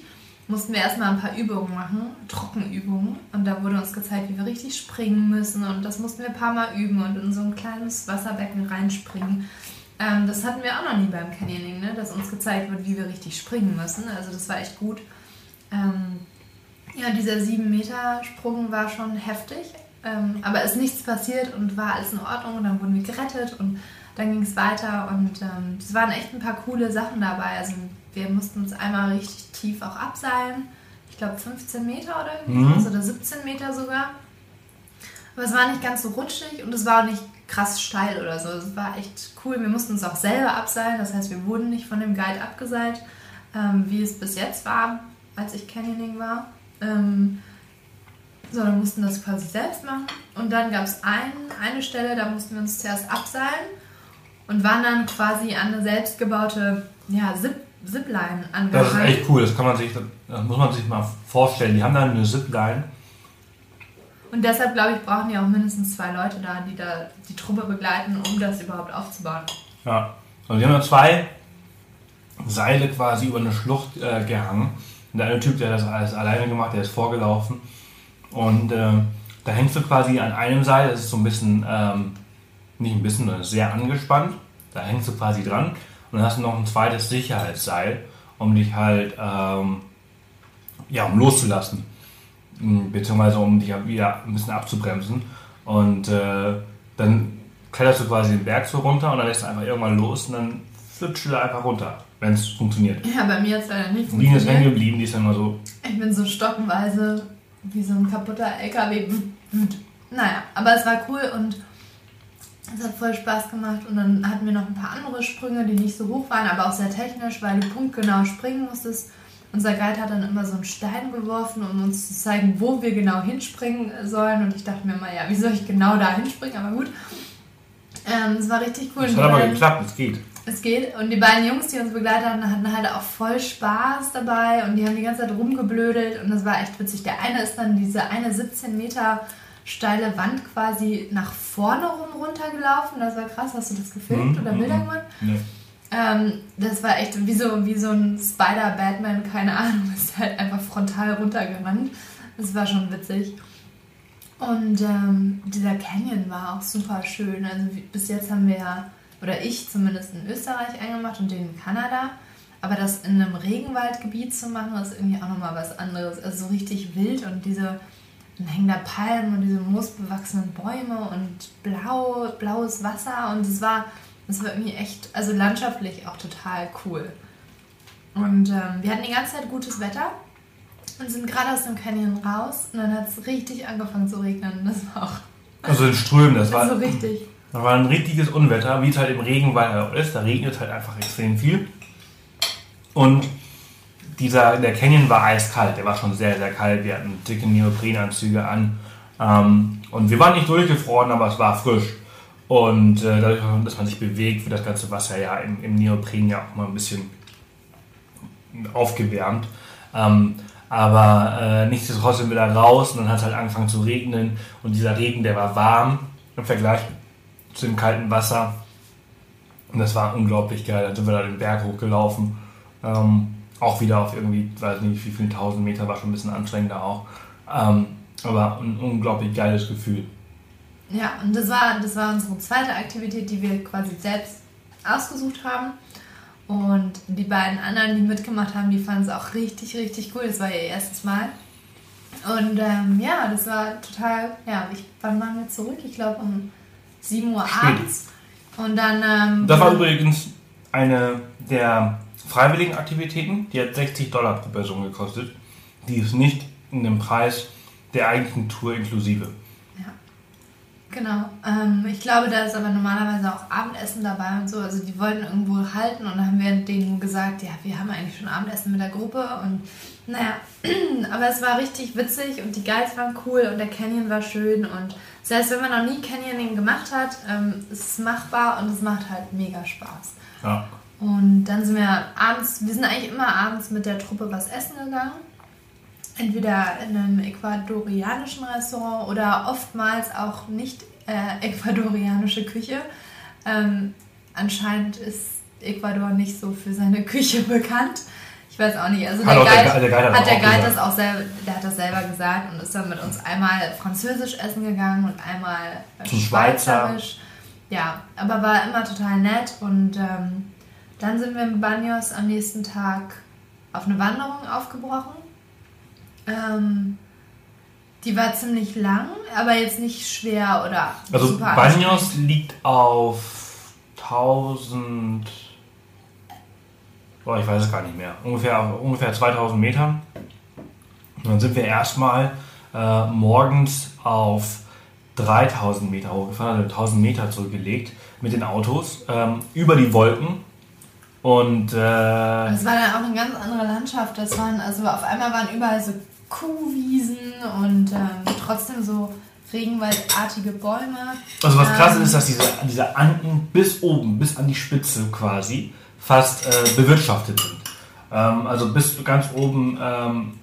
mussten wir erstmal ein paar Übungen machen, Trockenübungen. Und da wurde uns gezeigt, wie wir richtig springen müssen. Und das mussten wir ein paar Mal üben und in so ein kleines Wasserbecken reinspringen. Ähm, das hatten wir auch noch nie beim Canyoning, ne? dass uns gezeigt wird, wie wir richtig springen müssen. Also das war echt gut. Ähm, ja, dieser 7-Meter-Sprung war schon heftig. Ähm, aber ist nichts passiert und war alles in Ordnung. Und dann wurden wir gerettet und dann ging es weiter und ähm, es waren echt ein paar coole Sachen dabei. Also wir mussten uns einmal richtig tief auch abseilen. Ich glaube 15 Meter oder irgendwas mhm. oder 17 Meter sogar. Aber es war nicht ganz so rutschig und es war auch nicht krass steil oder so. Es war echt cool. Wir mussten uns auch selber abseilen. Das heißt, wir wurden nicht von dem Guide abgeseilt, ähm, wie es bis jetzt war, als ich Canyoning war. Ähm, sondern mussten das quasi selbst machen. Und dann gab es ein, eine Stelle, da mussten wir uns zuerst abseilen und waren dann quasi an eine selbstgebaute ja, Zip, Zipline angehangen. Das ist echt cool, das kann man sich, das muss man sich mal vorstellen. Die haben dann eine Zipline. Und deshalb, glaube ich, brauchen die auch mindestens zwei Leute da, die da die Truppe begleiten, um das überhaupt aufzubauen. Ja, und die haben dann zwei Seile quasi über eine Schlucht äh, gehangen. Und der eine Typ, der hat das alles alleine gemacht, der ist vorgelaufen. Und äh, da hängst du quasi an einem Seil, das ist so ein bisschen ähm, nicht ein bisschen, sondern sehr angespannt. Da hängst du quasi dran und dann hast du noch ein zweites Sicherheitsseil, um dich halt, ähm, ja, um loszulassen. Beziehungsweise um dich wieder ein bisschen abzubremsen. Und äh, dann kletterst du quasi den Berg so runter und dann lässt du einfach irgendwann los und dann flutschst du da einfach runter, wenn es funktioniert. Ja, bei mir hat es leider nicht funktioniert. Die ist hängen geblieben, die ist dann immer so. Ich bin so stockenweise wie so ein kaputter LKW. Naja, aber es war cool und es hat voll Spaß gemacht und dann hatten wir noch ein paar andere Sprünge, die nicht so hoch waren, aber auch sehr technisch, weil du punktgenau springen musstest. Unser Guide hat dann immer so einen Stein geworfen, um uns zu zeigen, wo wir genau hinspringen sollen. Und ich dachte mir immer, ja, wie soll ich genau da hinspringen? Aber gut. Ähm, es war richtig cool. Es hat aber geklappt, es geht. Es geht. Und die beiden Jungs, die uns begleitet haben, hatten halt auch voll Spaß dabei und die haben die ganze Zeit rumgeblödelt und das war echt witzig. Der eine ist dann diese eine 17 Meter steile Wand quasi nach vorne rum runtergelaufen. Das war krass. Hast du das gefilmt mhm, oder Bilder mhm. gemacht? Nee. Ähm, das war echt wie so, wie so ein Spider-Batman, keine Ahnung, ist halt einfach frontal runtergerannt. Das war schon witzig. Und ähm, dieser Canyon war auch super schön. Also bis jetzt haben wir ja, oder ich zumindest in Österreich eingemacht und den in Kanada. Aber das in einem Regenwaldgebiet zu machen, ist irgendwie auch nochmal was anderes. Also so richtig wild und diese dann hängen da Palmen und diese moosbewachsenen Bäume und blau, blaues Wasser und es war, es war irgendwie echt, also landschaftlich auch total cool. Und ähm, wir hatten die ganze Zeit gutes Wetter und sind gerade aus dem Canyon raus und dann hat es richtig angefangen zu regnen. Das war auch. Also in Strömen, das, das war. so richtig. Das war ein richtiges Unwetter, wie es halt im Regenwald ist. Da regnet halt einfach extrem viel. Und dieser, der Canyon war eiskalt, der war schon sehr, sehr kalt. Wir hatten dicke Neoprenanzüge an. Ähm, und wir waren nicht durchgefroren, aber es war frisch. Und äh, dadurch, dass man sich bewegt, wird das ganze Wasser ja im, im Neopren ja auch mal ein bisschen aufgewärmt. Ähm, aber äh, nichtsdestotrotz sind wir da raus und dann hat es halt angefangen zu regnen. Und dieser Regen, der war warm im Vergleich zu dem kalten Wasser. Und das war unglaublich geil. Dann sind wir da den Berg hochgelaufen. Ähm, auch wieder auf irgendwie, weiß nicht wie viele tausend Meter, war schon ein bisschen anstrengender auch. Ähm, aber ein unglaublich geiles Gefühl. Ja, und das war, das war unsere zweite Aktivität, die wir quasi selbst ausgesucht haben. Und die beiden anderen, die mitgemacht haben, die fanden es auch richtig, richtig cool. Das war ihr erstes Mal. Und ähm, ja, das war total, ja, ich, wann waren wir zurück? Ich glaube um 7 Uhr abends. Und dann. Ähm, das war übrigens eine der freiwilligen Aktivitäten, die hat 60 Dollar pro Person gekostet. Die ist nicht in dem Preis der eigentlichen Tour inklusive. Genau. Ähm, ich glaube, da ist aber normalerweise auch Abendessen dabei und so. Also die wollten irgendwo halten und dann haben wir denen gesagt, ja, wir haben eigentlich schon Abendessen mit der Gruppe und naja, aber es war richtig witzig und die Guides waren cool und der Canyon war schön und heißt, wenn man noch nie Canyoning gemacht hat, ähm, ist es machbar und es macht halt mega Spaß. Ja. Und dann sind wir abends, wir sind eigentlich immer abends mit der Truppe was essen gegangen entweder in einem ecuadorianischen Restaurant oder oftmals auch nicht äh, ecuadorianische Küche. Ähm, anscheinend ist Ecuador nicht so für seine Küche bekannt. Ich weiß auch nicht. Also der, Guide, der, der Guide hat, der Guide das auch selber, der hat das selber gesagt und ist dann mit uns einmal französisch essen gegangen und einmal Zum schweizerisch. Ja, aber war immer total nett und ähm, dann sind wir in Banyos am nächsten Tag auf eine Wanderung aufgebrochen ähm, die war ziemlich lang, aber jetzt nicht schwer oder Also super Banyos liegt auf 1000... Oh, ich weiß es gar nicht mehr. Ungefähr, ungefähr 2000 Metern. Und dann sind wir erstmal äh, morgens auf 3000 Meter hochgefahren, also 1000 Meter zurückgelegt mit den Autos ähm, über die Wolken und äh, das war dann auch eine ganz andere Landschaft. Das waren also auf einmal waren überall so Kuhwiesen und ähm, trotzdem so regenwaldartige Bäume. Also was krass ähm, ist, dass diese, diese Anden bis oben, bis an die Spitze quasi, fast äh, bewirtschaftet sind. Ähm, also bis ganz oben ähm,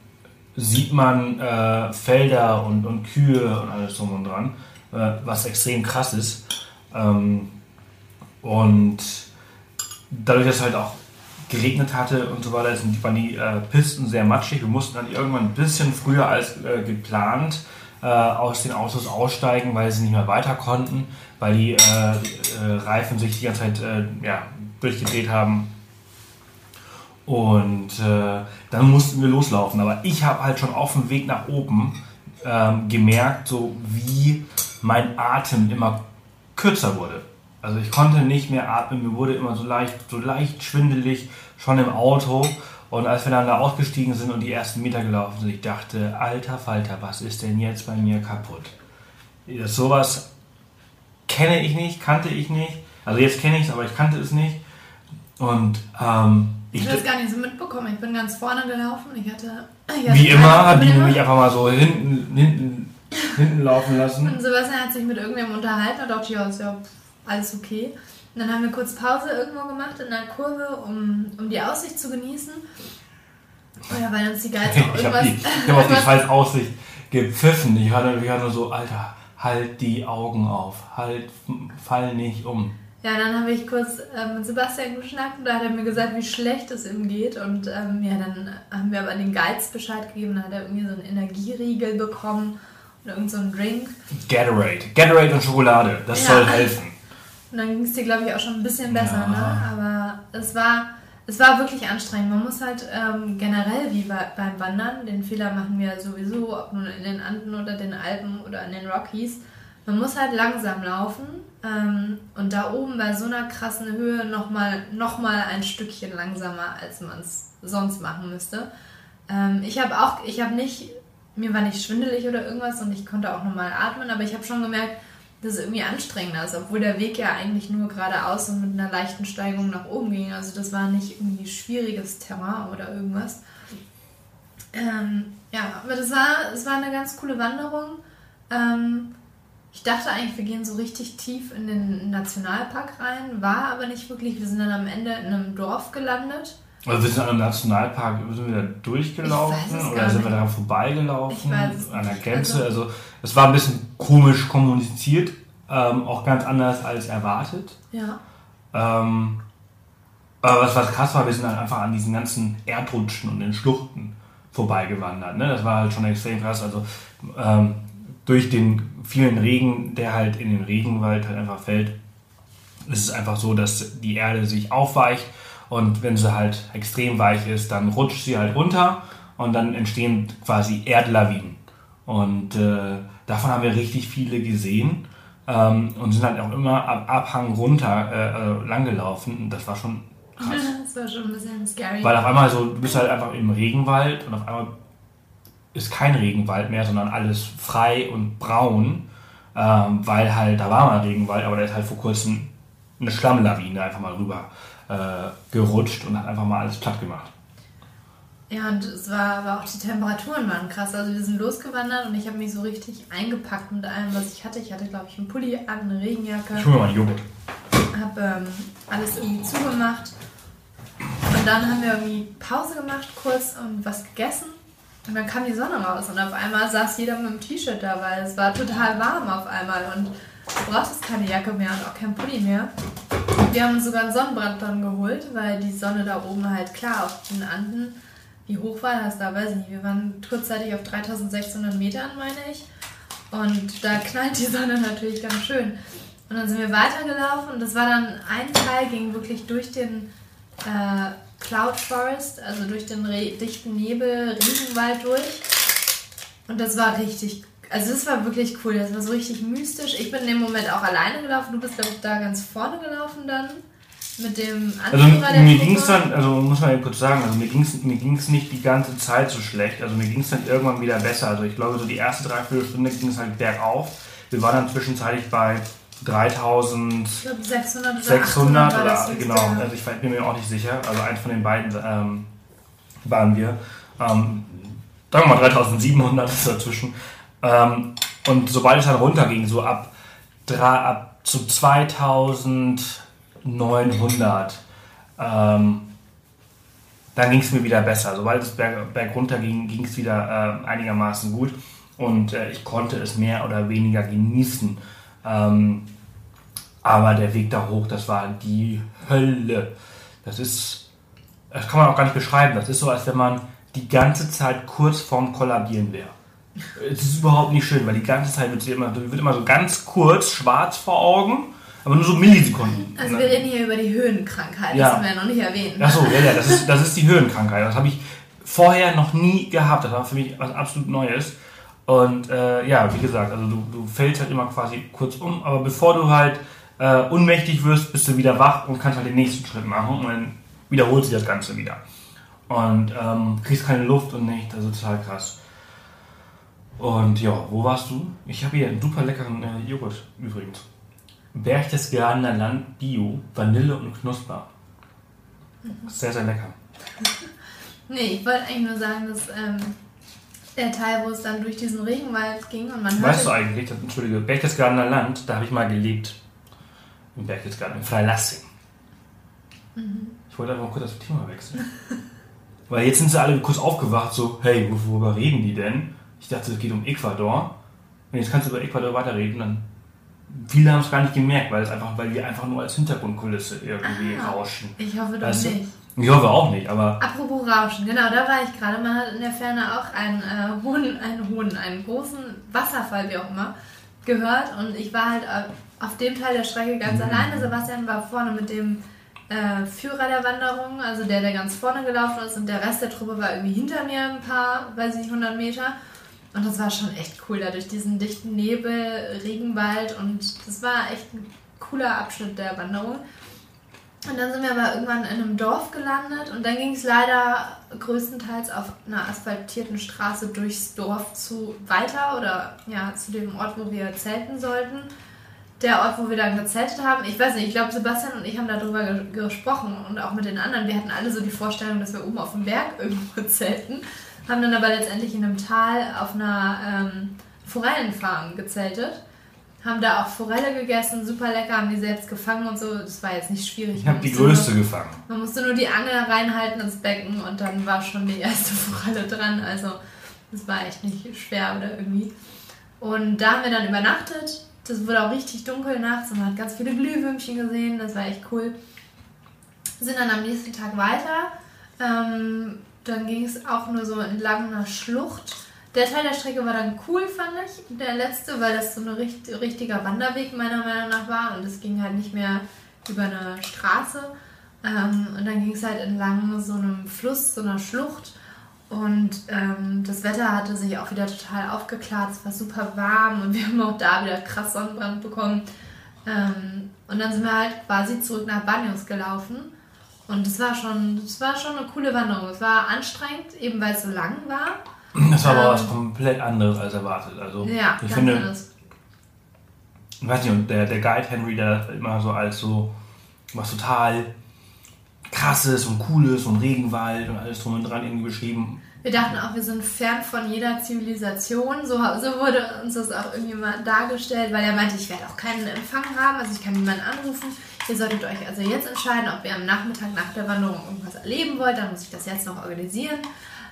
sieht man äh, Felder und, und Kühe und alles drum und dran, äh, was extrem krass ist. Ähm, und dadurch, dass halt auch geregnet hatte und so weiter, waren die äh, Pisten sehr matschig. Wir mussten dann irgendwann ein bisschen früher als äh, geplant äh, aus den Autos aussteigen, weil sie nicht mehr weiter konnten, weil die äh, äh, Reifen sich die ganze Zeit äh, ja, durchgedreht haben. Und dann mussten wir loslaufen. Aber ich habe halt schon auf dem Weg nach oben ähm, gemerkt, so wie mein Atem immer kürzer wurde. Also ich konnte nicht mehr atmen, mir wurde immer so leicht, so leicht schwindelig, schon im Auto. Und als wir dann da ausgestiegen sind und die ersten Meter gelaufen sind, ich dachte, alter Falter, was ist denn jetzt bei mir kaputt? Das, sowas kenne ich nicht, kannte ich nicht. Also jetzt kenne ich es, aber ich kannte es nicht. Und ähm, ich habe das gar nicht so mitbekommen. Ich bin ganz vorne gelaufen. Ich hatte, ich hatte wie immer hat die mich einfach mal so hinten, hinten, hinten laufen lassen. Und Sebastian hat sich mit irgendjemandem unterhalten und dachte, ja, ist ja alles okay. Und dann haben wir kurz Pause irgendwo gemacht in der Kurve, um, um die Aussicht zu genießen. Oder weil uns die Guides auch irgendwas... ich habe hab auf die falsche Aussicht gepfiffen. Ich war, ich war nur so, Alter, halt die Augen auf. Halt, fall nicht um. Ja, dann habe ich kurz ähm, mit Sebastian geschnackt und da hat er mir gesagt, wie schlecht es ihm geht. Und ähm, ja, dann haben wir aber den Guides Bescheid gegeben. Dann hat er irgendwie so einen Energieriegel bekommen oder irgendeinen so Drink. Gatorade. Gatorade und Schokolade. Das ja. soll helfen. Und dann ging es dir, glaube ich, auch schon ein bisschen besser. Ja. Ne? Aber es war, es war wirklich anstrengend. Man muss halt ähm, generell wie bei, beim Wandern, den Fehler machen wir sowieso, ob nun in den Anden oder den Alpen oder in den Rockies. Man muss halt langsam laufen ähm, und da oben bei so einer krassen Höhe nochmal noch mal ein Stückchen langsamer, als man es sonst machen müsste. Ähm, ich habe auch, ich habe nicht, mir war nicht schwindelig oder irgendwas und ich konnte auch normal atmen, aber ich habe schon gemerkt, das irgendwie anstrengender ist, obwohl der Weg ja eigentlich nur geradeaus und mit einer leichten Steigung nach oben ging. Also das war nicht irgendwie schwieriges Terrain oder irgendwas. Ähm, ja, aber das war, das war eine ganz coole Wanderung. Ähm, ich dachte eigentlich, wir gehen so richtig tief in den Nationalpark rein, war aber nicht wirklich. Wir sind dann am Ende in einem Dorf gelandet. Also wir sind an einem Nationalpark, sind wir da durchgelaufen oder sind wir daran vorbeigelaufen an der Grenze? Also, also es war ein bisschen komisch kommuniziert, ähm, auch ganz anders als erwartet. Ja. Ähm, aber was, was krass war, wir sind halt einfach an diesen ganzen Erdrutschen und den Schluchten vorbeigewandert. Ne? Das war halt schon extrem krass. Also ähm, durch den vielen Regen, der halt in den Regenwald halt einfach fällt, ist es einfach so, dass die Erde sich aufweicht und wenn sie halt extrem weich ist, dann rutscht sie halt runter und dann entstehen quasi Erdlawinen. Und äh, davon haben wir richtig viele gesehen ähm, und sind halt auch immer am Abhang runter äh, äh, langgelaufen. Das war schon krass. das war schon ein bisschen scary. Weil auf einmal so, du bist halt einfach im Regenwald und auf einmal ist kein Regenwald mehr, sondern alles frei und braun. ähm, weil halt, da war mal Regenwald, aber der ist halt vor kurzem eine Schlammlawine einfach mal rüber äh, gerutscht und hat einfach mal alles platt gemacht. Ja, und es war aber auch die Temperaturen waren krass. Also wir sind losgewandert und ich habe mich so richtig eingepackt mit allem, was ich hatte. Ich hatte, glaube ich, einen Pulli an, eine Regenjacke. Ich hole mal einen Joghurt. Habe ähm, alles irgendwie zugemacht. Und dann haben wir irgendwie Pause gemacht kurz und was gegessen. Und dann kam die Sonne raus und auf einmal saß jeder mit einem T-Shirt da, weil es war total warm auf einmal und du brauchtest keine Jacke mehr und auch kein Pulli mehr. Wir haben uns sogar einen Sonnenbrand dann geholt, weil die Sonne da oben halt klar auf den Anden, wie hoch war das da, weiß ich nicht. Wir waren kurzzeitig auf 3600 Metern, meine ich. Und da knallt die Sonne natürlich ganz schön. Und dann sind wir weitergelaufen und das war dann ein Teil, ging wirklich durch den äh, Cloud Forest, also durch den dichten Nebel, Regenwald durch. Und das war richtig, also das war wirklich cool, das war so richtig mystisch. Ich bin in dem Moment auch alleine gelaufen, du bist, glaube ich, da ganz vorne gelaufen dann. Mit dem Anführer Also mir ging es dann, also muss man ja kurz sagen, also mir ging es mir ging's nicht die ganze Zeit so schlecht. Also mir ging es dann irgendwann wieder besser. Also ich glaube, so die erste Dreiviertelstunde ging es halt bergauf. Wir waren dann zwischenzeitlich bei 3600 oder 600 oder, genau, also ich bin mir auch nicht sicher, also eins von den beiden ähm, waren wir. Ähm, sagen wir mal 3700 ist dazwischen. Ähm, und sobald es dann runterging, so ab, ab zu 2900, ähm, dann ging es mir wieder besser. Sobald es berg, berg runter ging, ging es wieder äh, einigermaßen gut und äh, ich konnte es mehr oder weniger genießen. Ähm, aber der Weg da hoch, das war die Hölle. Das ist, das kann man auch gar nicht beschreiben. Das ist so, als wenn man die ganze Zeit kurz vorm Kollabieren wäre. Es ist überhaupt nicht schön, weil die ganze Zeit wird, immer, wird immer so ganz kurz schwarz vor Augen, aber nur so Millisekunden. Also wir reden hier über die Höhenkrankheit, ja. das haben wir ja noch nicht erwähnt. Achso, ja, ja, das ist, das ist die Höhenkrankheit. Das habe ich vorher noch nie gehabt. Das war für mich was absolut Neues. Und äh, ja, wie gesagt, also du, du fällst halt immer quasi kurz um, aber bevor du halt äh, unmächtig wirst, bist du wieder wach und kannst halt den nächsten Schritt machen und dann wiederholt sich das Ganze wieder. Und ähm, kriegst keine Luft und nicht, ist total krass. Und ja, wo warst du? Ich habe hier einen super leckeren äh, Joghurt übrigens. Berchtesgadener Land Bio, Vanille und Knusper. Sehr, sehr lecker. nee, ich wollte eigentlich nur sagen, dass ähm, der Teil, wo es dann durch diesen Regenwald ging und man Weißt du eigentlich, das, entschuldige, Berchtesgadener Land, da habe ich mal gelebt. Im Berchtesgaden, in Freilassing. Mhm. Ich wollte einfach mal kurz das Thema wechseln. Weil jetzt sind sie alle kurz aufgewacht, so, hey, worüber reden die denn? Ich dachte, es geht um Ecuador. Und jetzt kannst du über Ecuador weiterreden, dann viele haben es gar nicht gemerkt, weil es einfach, weil wir einfach nur als Hintergrundkulisse irgendwie ah, rauschen. Ich hoffe doch weißt nicht. Ich hoffe auch nicht, aber. Apropos Rauschen, genau, da war ich gerade. Man hat in der Ferne auch einen äh, hohen, einen hohen, einen großen Wasserfall, wie auch immer, gehört. Und ich war halt äh, auf dem Teil der Strecke ganz mhm. alleine. Sebastian war vorne mit dem äh, Führer der Wanderung, also der, der ganz vorne gelaufen ist. Und der Rest der Truppe war irgendwie hinter mir ein paar, weiß ich nicht, 100 Meter. Und das war schon echt cool, da durch diesen dichten Nebel, Regenwald. Und das war echt ein cooler Abschnitt der Wanderung. Und dann sind wir aber irgendwann in einem Dorf gelandet und dann ging es leider größtenteils auf einer asphaltierten Straße durchs Dorf zu weiter oder ja zu dem Ort, wo wir zelten sollten. Der Ort, wo wir dann gezeltet haben, ich weiß nicht, ich glaube Sebastian und ich haben darüber ge gesprochen und auch mit den anderen. Wir hatten alle so die Vorstellung, dass wir oben auf dem Berg irgendwo zelten, haben dann aber letztendlich in einem Tal auf einer ähm, Forellenfarm gezeltet haben da auch Forelle gegessen, super lecker, haben die selbst gefangen und so. Das war jetzt nicht schwierig. Ich habe die größte nur, gefangen. Man musste nur die Angel reinhalten ins Becken und dann war schon die erste Forelle dran. Also das war echt nicht schwer oder irgendwie. Und da haben wir dann übernachtet. Das wurde auch richtig dunkel nachts und man hat ganz viele Glühwürmchen gesehen. Das war echt cool. Sind dann am nächsten Tag weiter. Ähm, dann ging es auch nur so entlang einer Schlucht der Teil der Strecke war dann cool, fand ich, der letzte, weil das so ein richt richtiger Wanderweg meiner Meinung nach war und es ging halt nicht mehr über eine Straße. Ähm, und dann ging es halt entlang so einem Fluss, so einer Schlucht. Und ähm, das Wetter hatte sich auch wieder total aufgeklärt. Es war super warm und wir haben auch da wieder krass Sonnenbrand bekommen. Ähm, und dann sind wir halt quasi zurück nach Banyos gelaufen. Und das war schon, das war schon eine coole Wanderung. Es war anstrengend, eben weil es so lang war. Das war aber ähm, was komplett anderes als erwartet. Also ja, ich finde, ich weiß nicht, und der, der Guide Henry, der immer so als so was total krasses und cooles und Regenwald und alles drum und dran irgendwie beschrieben. Wir dachten auch, wir sind fern von jeder Zivilisation. So, so wurde uns das auch irgendwie mal dargestellt, weil er meinte, ich werde auch keinen Empfang haben, also ich kann niemanden anrufen. Ihr solltet euch also jetzt entscheiden, ob ihr am Nachmittag nach der Wanderung irgendwas erleben wollt. Dann muss ich das jetzt noch organisieren.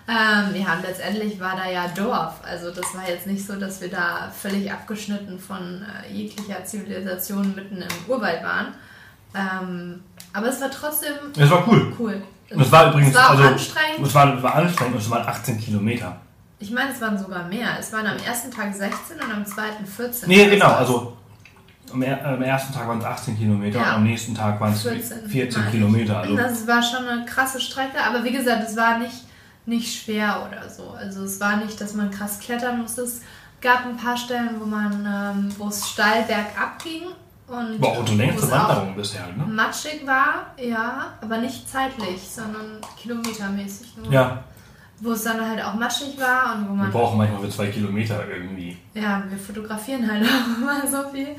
Ähm, ja, und letztendlich war da ja Dorf. Also das war jetzt nicht so, dass wir da völlig abgeschnitten von äh, jeglicher Zivilisation mitten im Urwald waren. Ähm, aber es war trotzdem Es war cool. cool. Und es war übrigens, es war auch also, anstrengend. es war, war anstrengend und es waren 18 Kilometer. Ich meine, es waren sogar mehr. Es waren am ersten Tag 16 und am zweiten 14. Nee, genau, also am, er, ersten Tag waren es 18 Kilometer Ja. und am nächsten Tag waren es 14, 14 meine ich. Kilometer. Also Das war schon eine krasse Strecke, aber wie gesagt, es war nicht, nicht schwer oder so. Also es war nicht, dass man krass klettern musste. Es gab ein paar Stellen, wo man, ähm, wo es steil bergab ging und war auch unsere längste Wanderung bisher, ne? matschig war, ja, aber nicht zeitlich, sondern kilometermäßig nur. Ja, Wo es dann halt auch matschig war und wo wir man brauchen manchmal für zwei Kilometer irgendwie. Ja, wir fotografieren halt auch immer so viel.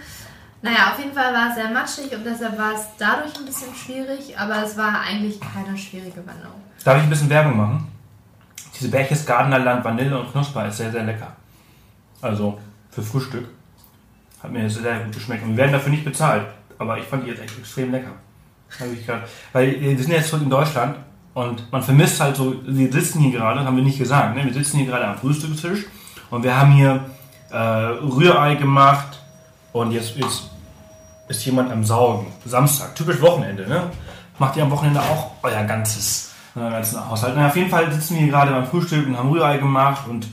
Naja, auf jeden Fall war es sehr matschig und deshalb war es dadurch ein bisschen schwierig, aber es war eigentlich keine schwierige Wanderung. Darf ich ein bisschen Werbung machen? Diese Berchtesgadener Land Vanille und Knusper ist sehr, sehr lecker. Also für Frühstück. Hat mir sehr, gut geschmeckt. Und wir werden dafür nicht bezahlt. Aber ich fand die jetzt echt extrem lecker. Ich grad, weil wir sind jetzt zurück in Deutschland und man vermisst halt so, wir sitzen hier gerade, haben wir nicht gesagt, ne? wir sitzen hier gerade am Frühstückstisch und wir haben hier äh, Rührei gemacht und jetzt, jetzt ist jemand am Saugen. Samstag, typisch Wochenende, ne? Macht ihr am Wochenende auch euer ganzes, euer ganzen Haushalt? Na, auf jeden Fall sitzen wir hier gerade beim Frühstück und haben Rührei gemacht und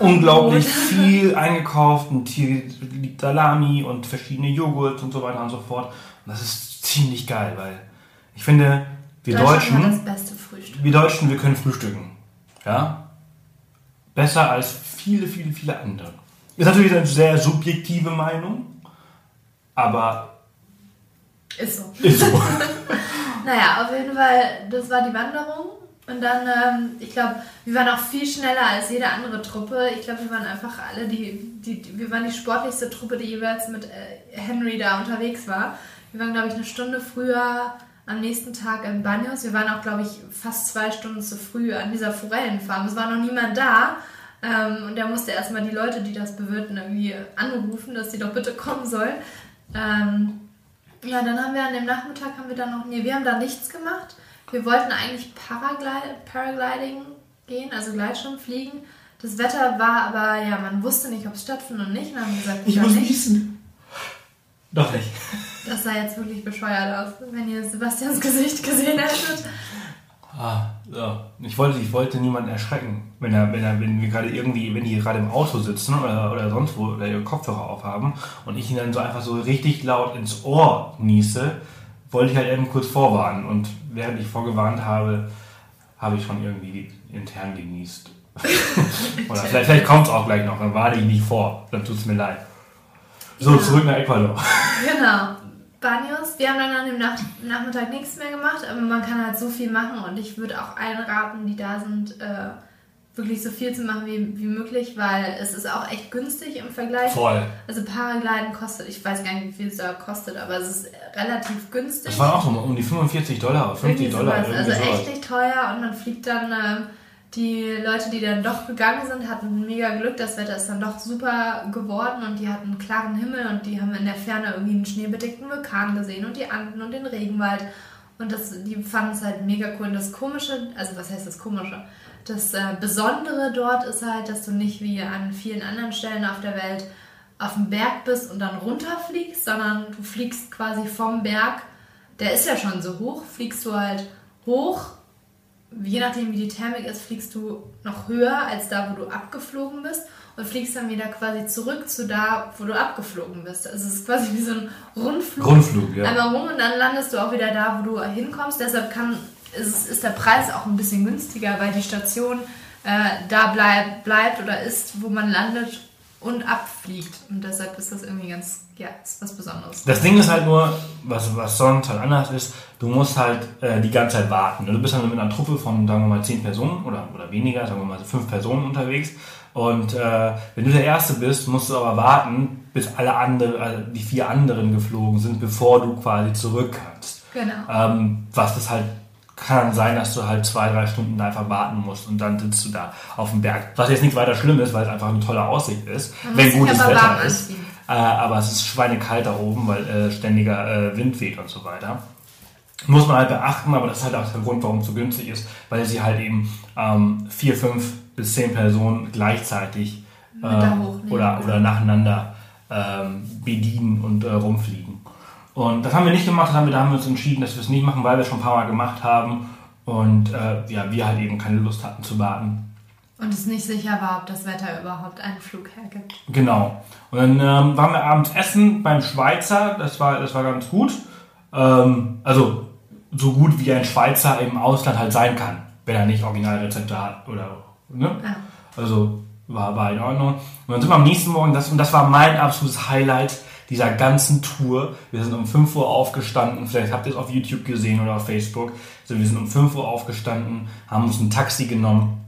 unglaublich viel eingekauft und hier liegt Salami und verschiedene Joghurt und so weiter und so fort. Und das ist ziemlich geil, weil ich finde, wir Deutschen, das beste Frühstück. wir Deutschen, wir können frühstücken. Ja? Besser als viele, viele, viele andere. Ist natürlich eine sehr subjektive Meinung, aber Ist so. ist so. Naja, auf jeden Fall, das war die Wanderung. Und dann, ähm, ich glaube, wir waren auch viel schneller als jede andere Truppe. Ich glaube, wir waren einfach alle die, die, die, wir waren die sportlichste Truppe, die jeweils mit äh, Henry da unterwegs war. Wir waren, glaube ich, eine Stunde früher am nächsten Tag in Banyos. Wir waren auch, glaube ich, fast zwei Stunden zu früh an dieser Forellenfarm. Es war noch niemand da. Ähm, und er musste erstmal die Leute, die das bewirten, irgendwie anrufen, dass sie doch bitte kommen sollen. Ähm, ja, dann haben wir an dem Nachmittag haben wir dann noch, nee, wir haben da nichts gemacht. Wir wollten eigentlich Paraglide, Paragliding gehen, also Gleitschirm fliegen. Das Wetter war aber, ja, man wusste nicht, ob es stattfindet oder nicht. Dann haben wir gesagt, Ich muss nicht. niesen. Doch nicht. Das sah jetzt wirklich bescheuert aus, wenn ihr Sebastians Gesicht gesehen hättet. Ah, ja. Ich wollte, ich wollte niemanden erschrecken, wenn er, wenn er, wenn wir gerade irgendwie, wenn die gerade im Auto sitzen oder, oder sonst wo oder ihre Kopfhörer aufhaben und ich ihnen dann so einfach so richtig laut ins Ohr niese, wollte ich halt eben kurz vorwarnen und während ich vorgewarnt habe, habe ich schon irgendwie intern genießt. oder vielleicht, vielleicht kommt es auch gleich noch, dann warne ich nicht vor, dann tut es mir leid. So, Ja. zurück nach Ecuador. Genau. Banyos. Wir haben dann an dem Nach Nachmittag nichts mehr gemacht, aber man kann halt so viel machen und ich würde auch allen raten, die da sind, äh, wirklich so viel zu machen wie, wie möglich, weil es ist auch echt günstig im Vergleich. Voll. Also Paragliden kostet, ich weiß gar nicht, wie viel es da kostet, aber es ist relativ günstig. Das waren auch so um die 45 Dollar, 50 Irgendwie Dollar. Also echt nicht teuer und man fliegt dann, ähm, die Leute, die dann doch gegangen sind, hatten mega Glück. Das Wetter ist dann doch super geworden und die hatten einen klaren Himmel und die haben in der Ferne irgendwie einen schneebedeckten Vulkan gesehen und die Anden und den Regenwald. Und das, die fanden es halt mega cool. Und das Komische, also was heißt das Komische? Das äh, Besondere dort ist halt, dass du nicht wie an vielen anderen Stellen auf der Welt auf dem Berg bist und dann runterfliegst, sondern du fliegst quasi vom Berg, der ist ja schon so hoch, fliegst du halt hoch. Je nachdem, wie die Thermik ist, fliegst du noch höher als da, wo du abgeflogen bist und fliegst dann wieder quasi zurück zu da, wo du abgeflogen bist. Also es ist quasi wie so ein Rundflug. Rundflug, ja. Einmal rum und dann landest du auch wieder da, wo du hinkommst. Deshalb kann, ist, ist der Preis auch ein bisschen günstiger, weil die Station äh, da bleib, bleibt oder ist, wo man landet und abfliegt. Und deshalb ist das irgendwie ganz, ja, ist was Besonderes. Das Ding ist halt nur, was, was sonst halt anders ist, du musst halt äh, die ganze Zeit warten. Du bist dann mit einer Truppe von, sagen wir mal, zehn Personen oder, oder weniger, sagen wir mal fünf Personen unterwegs. Und äh, wenn du der Erste bist, musst du aber warten, bis alle andere, also die vier anderen geflogen sind, bevor du quasi zurück kannst. Genau. Ähm, was das halt kann sein, dass du halt zwei, drei Stunden da einfach warten musst und dann sitzt du da auf dem Berg. Was jetzt nicht weiter schlimm ist, weil es einfach eine tolle Aussicht ist, Man wenn gutes Wetter ist. Äh, aber es ist schweinekalt da oben, weil äh, ständiger äh, Wind weht und so weiter. Muss man halt beachten, aber das ist halt auch der Grund, warum es so günstig ist, weil sie halt eben ähm, vier, fünf bis zehn Personen gleichzeitig ähm, oder, oder nacheinander ähm, bedienen und äh, rumfliegen. Und das haben wir nicht gemacht, haben wir, da haben wir uns entschieden, dass wir es nicht machen, weil wir es schon ein paar Mal gemacht haben und äh, ja, wir halt eben keine Lust hatten zu warten. Und es nicht sicher war, ob das Wetter überhaupt einen Flug hergibt. Genau. Und dann ähm, waren wir abends essen beim Schweizer. Das war, das war ganz gut. Ähm, also so gut wie ein Schweizer im Ausland halt sein kann, wenn er nicht Originalrezepte hat oder ne? Ja. Also war, war in Ordnung. Und dann sind wir am nächsten Morgen, das, und das war mein absolutes Highlight dieser ganzen Tour. Wir sind um 5 Uhr aufgestanden, vielleicht habt ihr es auf YouTube gesehen oder auf Facebook. Also wir sind um 5 Uhr aufgestanden, haben uns ein Taxi genommen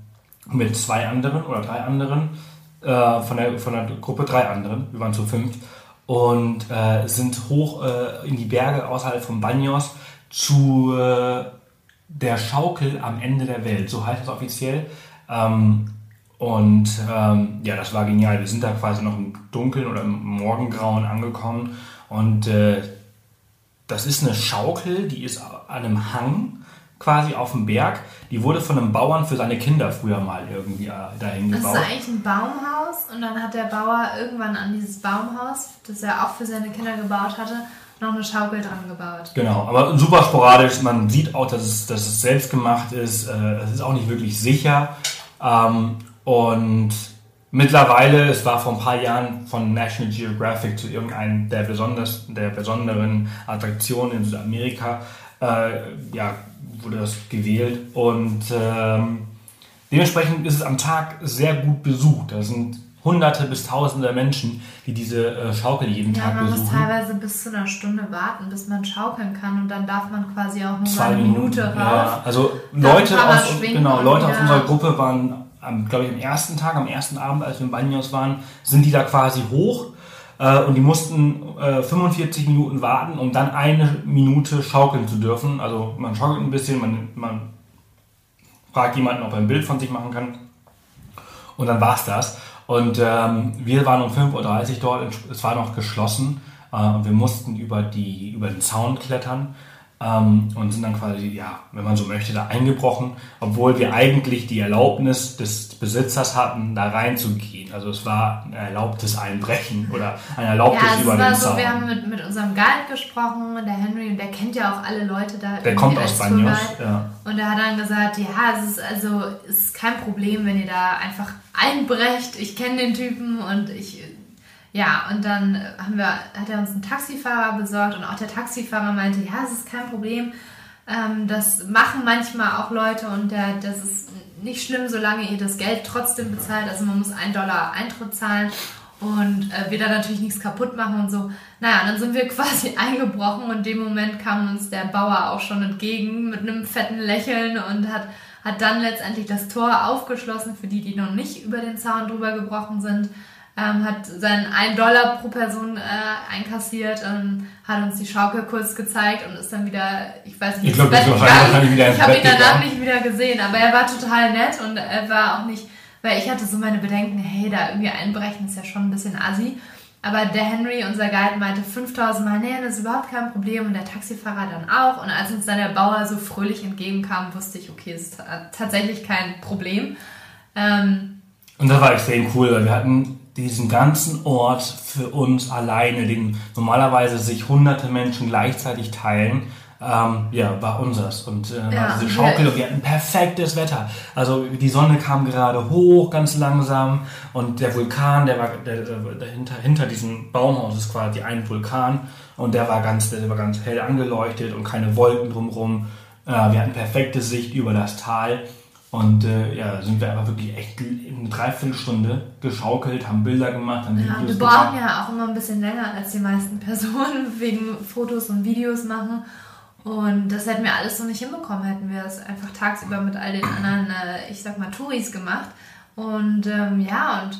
mit zwei anderen oder drei anderen äh, von, der, von der Gruppe, drei anderen, wir waren zu fünft und äh, sind hoch äh, in die Berge außerhalb von Banyos zu äh, der Schaukel am Ende der Welt, so heißt es offiziell. Ähm, und ähm, ja, das war genial. Wir sind da quasi noch im Dunkeln oder im Morgengrauen angekommen und äh, das ist eine Schaukel, die ist an einem Hang quasi auf dem Berg. Die wurde von einem Bauern für seine Kinder früher mal irgendwie äh, dahin Das ist gebaut. eigentlich ein Baumhaus und dann hat der Bauer irgendwann an dieses Baumhaus, das er auch für seine Kinder gebaut hatte, noch eine Schaukel dran gebaut. Genau, aber super sporadisch. Man sieht auch, dass es, dass es selbst gemacht ist. Äh, Es ist auch nicht wirklich sicher. Ähm, und mittlerweile, es war vor ein paar Jahren von National Geographic zu irgendeinem der, besonders, der besonderen Attraktionen in Südamerika, äh, ja, wurde das gewählt. Und ähm, dementsprechend ist es am Tag sehr gut besucht. Da sind hunderte bis tausende Menschen, die diese äh, Schaukel jeden Ja, Tag man muss besuchen. teilweise bis zu einer Stunde warten, bis man schaukeln kann und dann darf man quasi auch nur zwei eine. Minute rauf. Ja, also Dann Leute aus, genau, Leute aus unserer Gruppe waren, am, glaube ich, am ersten Tag, am ersten Abend, als wir in Banyos waren, sind die da quasi hoch äh, und die mussten äh, 45 Minuten warten, um dann eine Minute schaukeln zu dürfen. Also man schaukelt ein bisschen, man, man fragt jemanden, ob er ein Bild von sich machen kann. Und dann war's das. Und ähm, wir waren um 5.30 Uhr dort, es war noch geschlossen äh, und wir mussten über, die, über den Zaun klettern ähm, und sind dann quasi, ja, wenn man so möchte, da eingebrochen, obwohl wir eigentlich die Erlaubnis des Besitzers hatten, da reinzugehen. Also es war ein erlaubtes Einbrechen oder ein erlaubtes Ja, über den so, wir haben mit, mit unserem Guide gesprochen, der Henry, und der kennt ja auch alle Leute da. Der kommt aus Banyos, ja. Und er hat dann gesagt, ja, es ist also es ist kein Problem, wenn ihr da einfach einbrecht. Ich kenne den Typen und ich ja, und dann haben wir, hat er uns einen Taxifahrer besorgt und auch der Taxifahrer meinte, ja, es ist kein Problem. Ähm, das machen manchmal auch Leute und der, das ist nicht schlimm, solange ihr das Geld trotzdem bezahlt. Also man muss einen Dollar Eintritt zahlen und äh, wir da natürlich nichts kaputt machen und so. Naja, dann sind wir quasi eingebrochen und in dem Moment kam uns der Bauer auch schon entgegen mit einem fetten Lächeln und hat, hat dann letztendlich das Tor aufgeschlossen für die, die noch nicht über den Zaun drüber gebrochen sind. Ähm, hat seinen 1 Dollar pro Person äh, einkassiert und hat uns die Schaukel kurz gezeigt und ist dann wieder, ich weiß nicht, Ich glaub, ins Ich habe ihn danach nicht wieder gesehen, aber er war total nett und er war auch nicht, weil ich hatte so meine Bedenken, hey, da irgendwie einbrechen ist ja schon ein bisschen assi. Aber der Henry, unser Guide, meinte 5000 Mal, nee, das ist überhaupt kein Problem. Und der Taxifahrer dann auch. Und als uns dann der Bauer so fröhlich entgegenkam, wusste ich, okay, es ist ta- tatsächlich kein Problem. Ähm, Und das war extrem cool, weil wir hatten diesen ganzen Ort für uns alleine, den normalerweise sich hunderte Menschen gleichzeitig teilen. Ähm, ja, war unseres. Und äh, Ja, diese Schaukel wir- und wir hatten perfektes Wetter. Also die Sonne kam gerade hoch, ganz langsam. Und der Vulkan, der war der, der, dahinter, hinter diesem Baumhaus ist quasi ein Vulkan. Und der war ganz, der war ganz hell angeleuchtet und keine Wolken drumherum. Äh, wir hatten perfekte Sicht über das Tal. Und äh, ja, sind wir aber wirklich echt in eine Dreiviertelstunde geschaukelt, haben Bilder gemacht, haben ja, und wir Videos brauchen ja auch immer ein bisschen länger als die meisten Personen wegen Fotos und Videos machen. Und das hätten wir alles so nicht hinbekommen, hätten wir es einfach tagsüber mit all den anderen, äh, ich sag mal, Touris gemacht. Und ähm, ja, und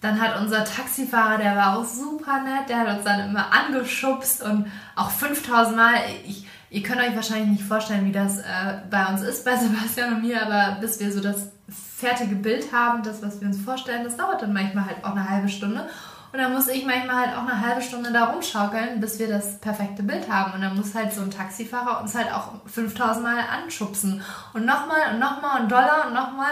dann hat unser Taxifahrer, der war auch super nett, der hat uns dann immer angeschubst und auch 5000 Mal. Ich, ihr könnt euch wahrscheinlich nicht vorstellen, wie das äh, bei uns ist, bei Sebastian und mir, aber bis wir so das fertige Bild haben, das, was wir uns vorstellen, das dauert dann manchmal halt auch eine halbe Stunde. Und dann muss ich manchmal halt auch eine halbe Stunde da rumschaukeln, bis wir das perfekte Bild haben. Und dann muss halt so ein Taxifahrer uns halt auch 5000 Mal anschubsen. Und nochmal und nochmal und Dollar und nochmal.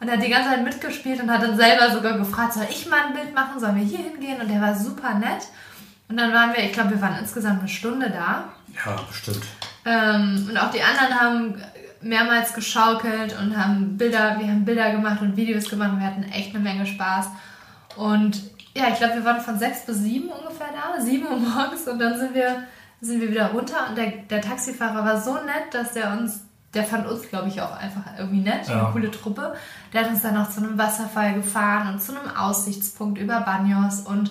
Und er hat die ganze Zeit mitgespielt und hat dann selber sogar gefragt, soll ich mal ein Bild machen, sollen wir hier hingehen? Und der war super nett. Und dann waren wir, ich glaube, wir waren insgesamt eine Stunde da. Ja, bestimmt. Ähm, und auch die anderen haben mehrmals geschaukelt und haben Bilder, wir haben Bilder gemacht und Videos gemacht und wir hatten echt eine Menge Spaß. Und ja, ich glaube, wir waren von sechs bis sieben ungefähr da, sieben Uhr morgens und dann sind wir, sind wir wieder runter und der, der Taxifahrer war so nett, dass der uns, der fand uns, glaube ich, auch einfach irgendwie nett, Ja. eine coole Truppe. Der hat uns dann auch zu einem Wasserfall gefahren und zu einem Aussichtspunkt über Banyos und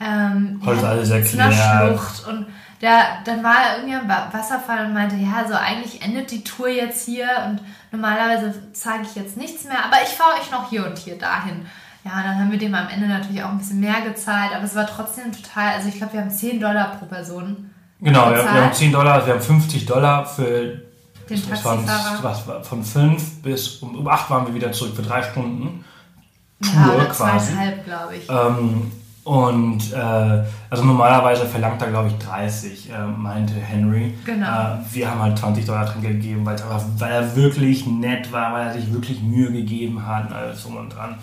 ähm, ja, alles erklärt. Schlucht und der, dann war er irgendwie am Wa- Wasserfall und meinte, ja, also eigentlich endet die Tour jetzt hier und normalerweise zeige ich jetzt nichts mehr, aber ich fahre euch noch hier und hier dahin. Ja, dann haben wir dem am Ende natürlich auch ein bisschen mehr gezahlt, aber es war trotzdem total, also ich glaube, wir haben 10 Dollar pro Person. Genau, wir, wir haben 10 Dollar, also wir haben 50 Dollar für Den Taxifahrer. was, von 5 bis um, um 8 waren wir wieder zurück für drei Stunden. Ja, Tour oder quasi. zweieinhalb, glaube ich. Ähm, und äh, also normalerweise verlangt er, glaube ich, 30, äh, meinte Henry. Genau. Äh, wir haben halt 20 Dollar Trinkgeld gegeben, weil, weil er wirklich nett war, weil er sich wirklich Mühe gegeben hat und alles drum und dran.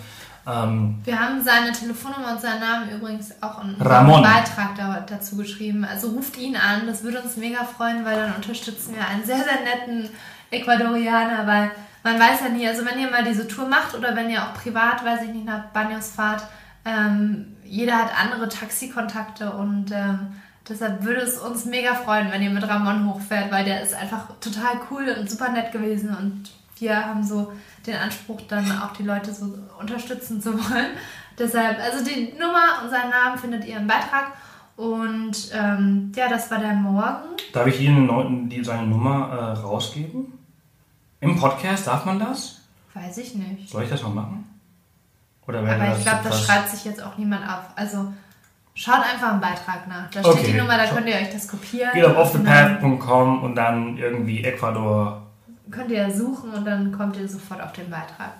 Ähm, Wir haben seine Telefonnummer und seinen Namen übrigens auch in Ramon. unserem Beitrag da, dazu geschrieben. Also ruft ihn an, das würde uns mega freuen, weil dann unterstützen wir einen sehr, sehr netten Ecuadorianer, weil man weiß ja nie, also wenn ihr mal diese Tour macht oder wenn ihr auch privat, weiß ich nicht, nach Banyos fahrt, ähm, jeder hat andere Taxikontakte und ähm, deshalb würde es uns mega freuen, wenn ihr mit Ramon hochfährt, weil der ist einfach total cool und super nett gewesen und wir haben so den Anspruch, dann auch die Leute so unterstützen zu wollen. Deshalb, also die Nummer und seinen Namen findet ihr im Beitrag. Und ähm, ja, das war der Morgen. darf ich Ihnen Leuten die, seine Nummer äh, rausgeben? Im Podcast darf man das? Weiß ich nicht. Soll ich das mal machen? Oder wäre Aber ich glaube, das schreibt sich jetzt auch niemand auf. Also schaut einfach im Beitrag nach. Da steht Okay. die Nummer, da könnt ihr euch das kopieren. Geht auf offthepath.com und dann irgendwie Ecuador. könnt ihr suchen und dann kommt ihr sofort auf den Beitrag.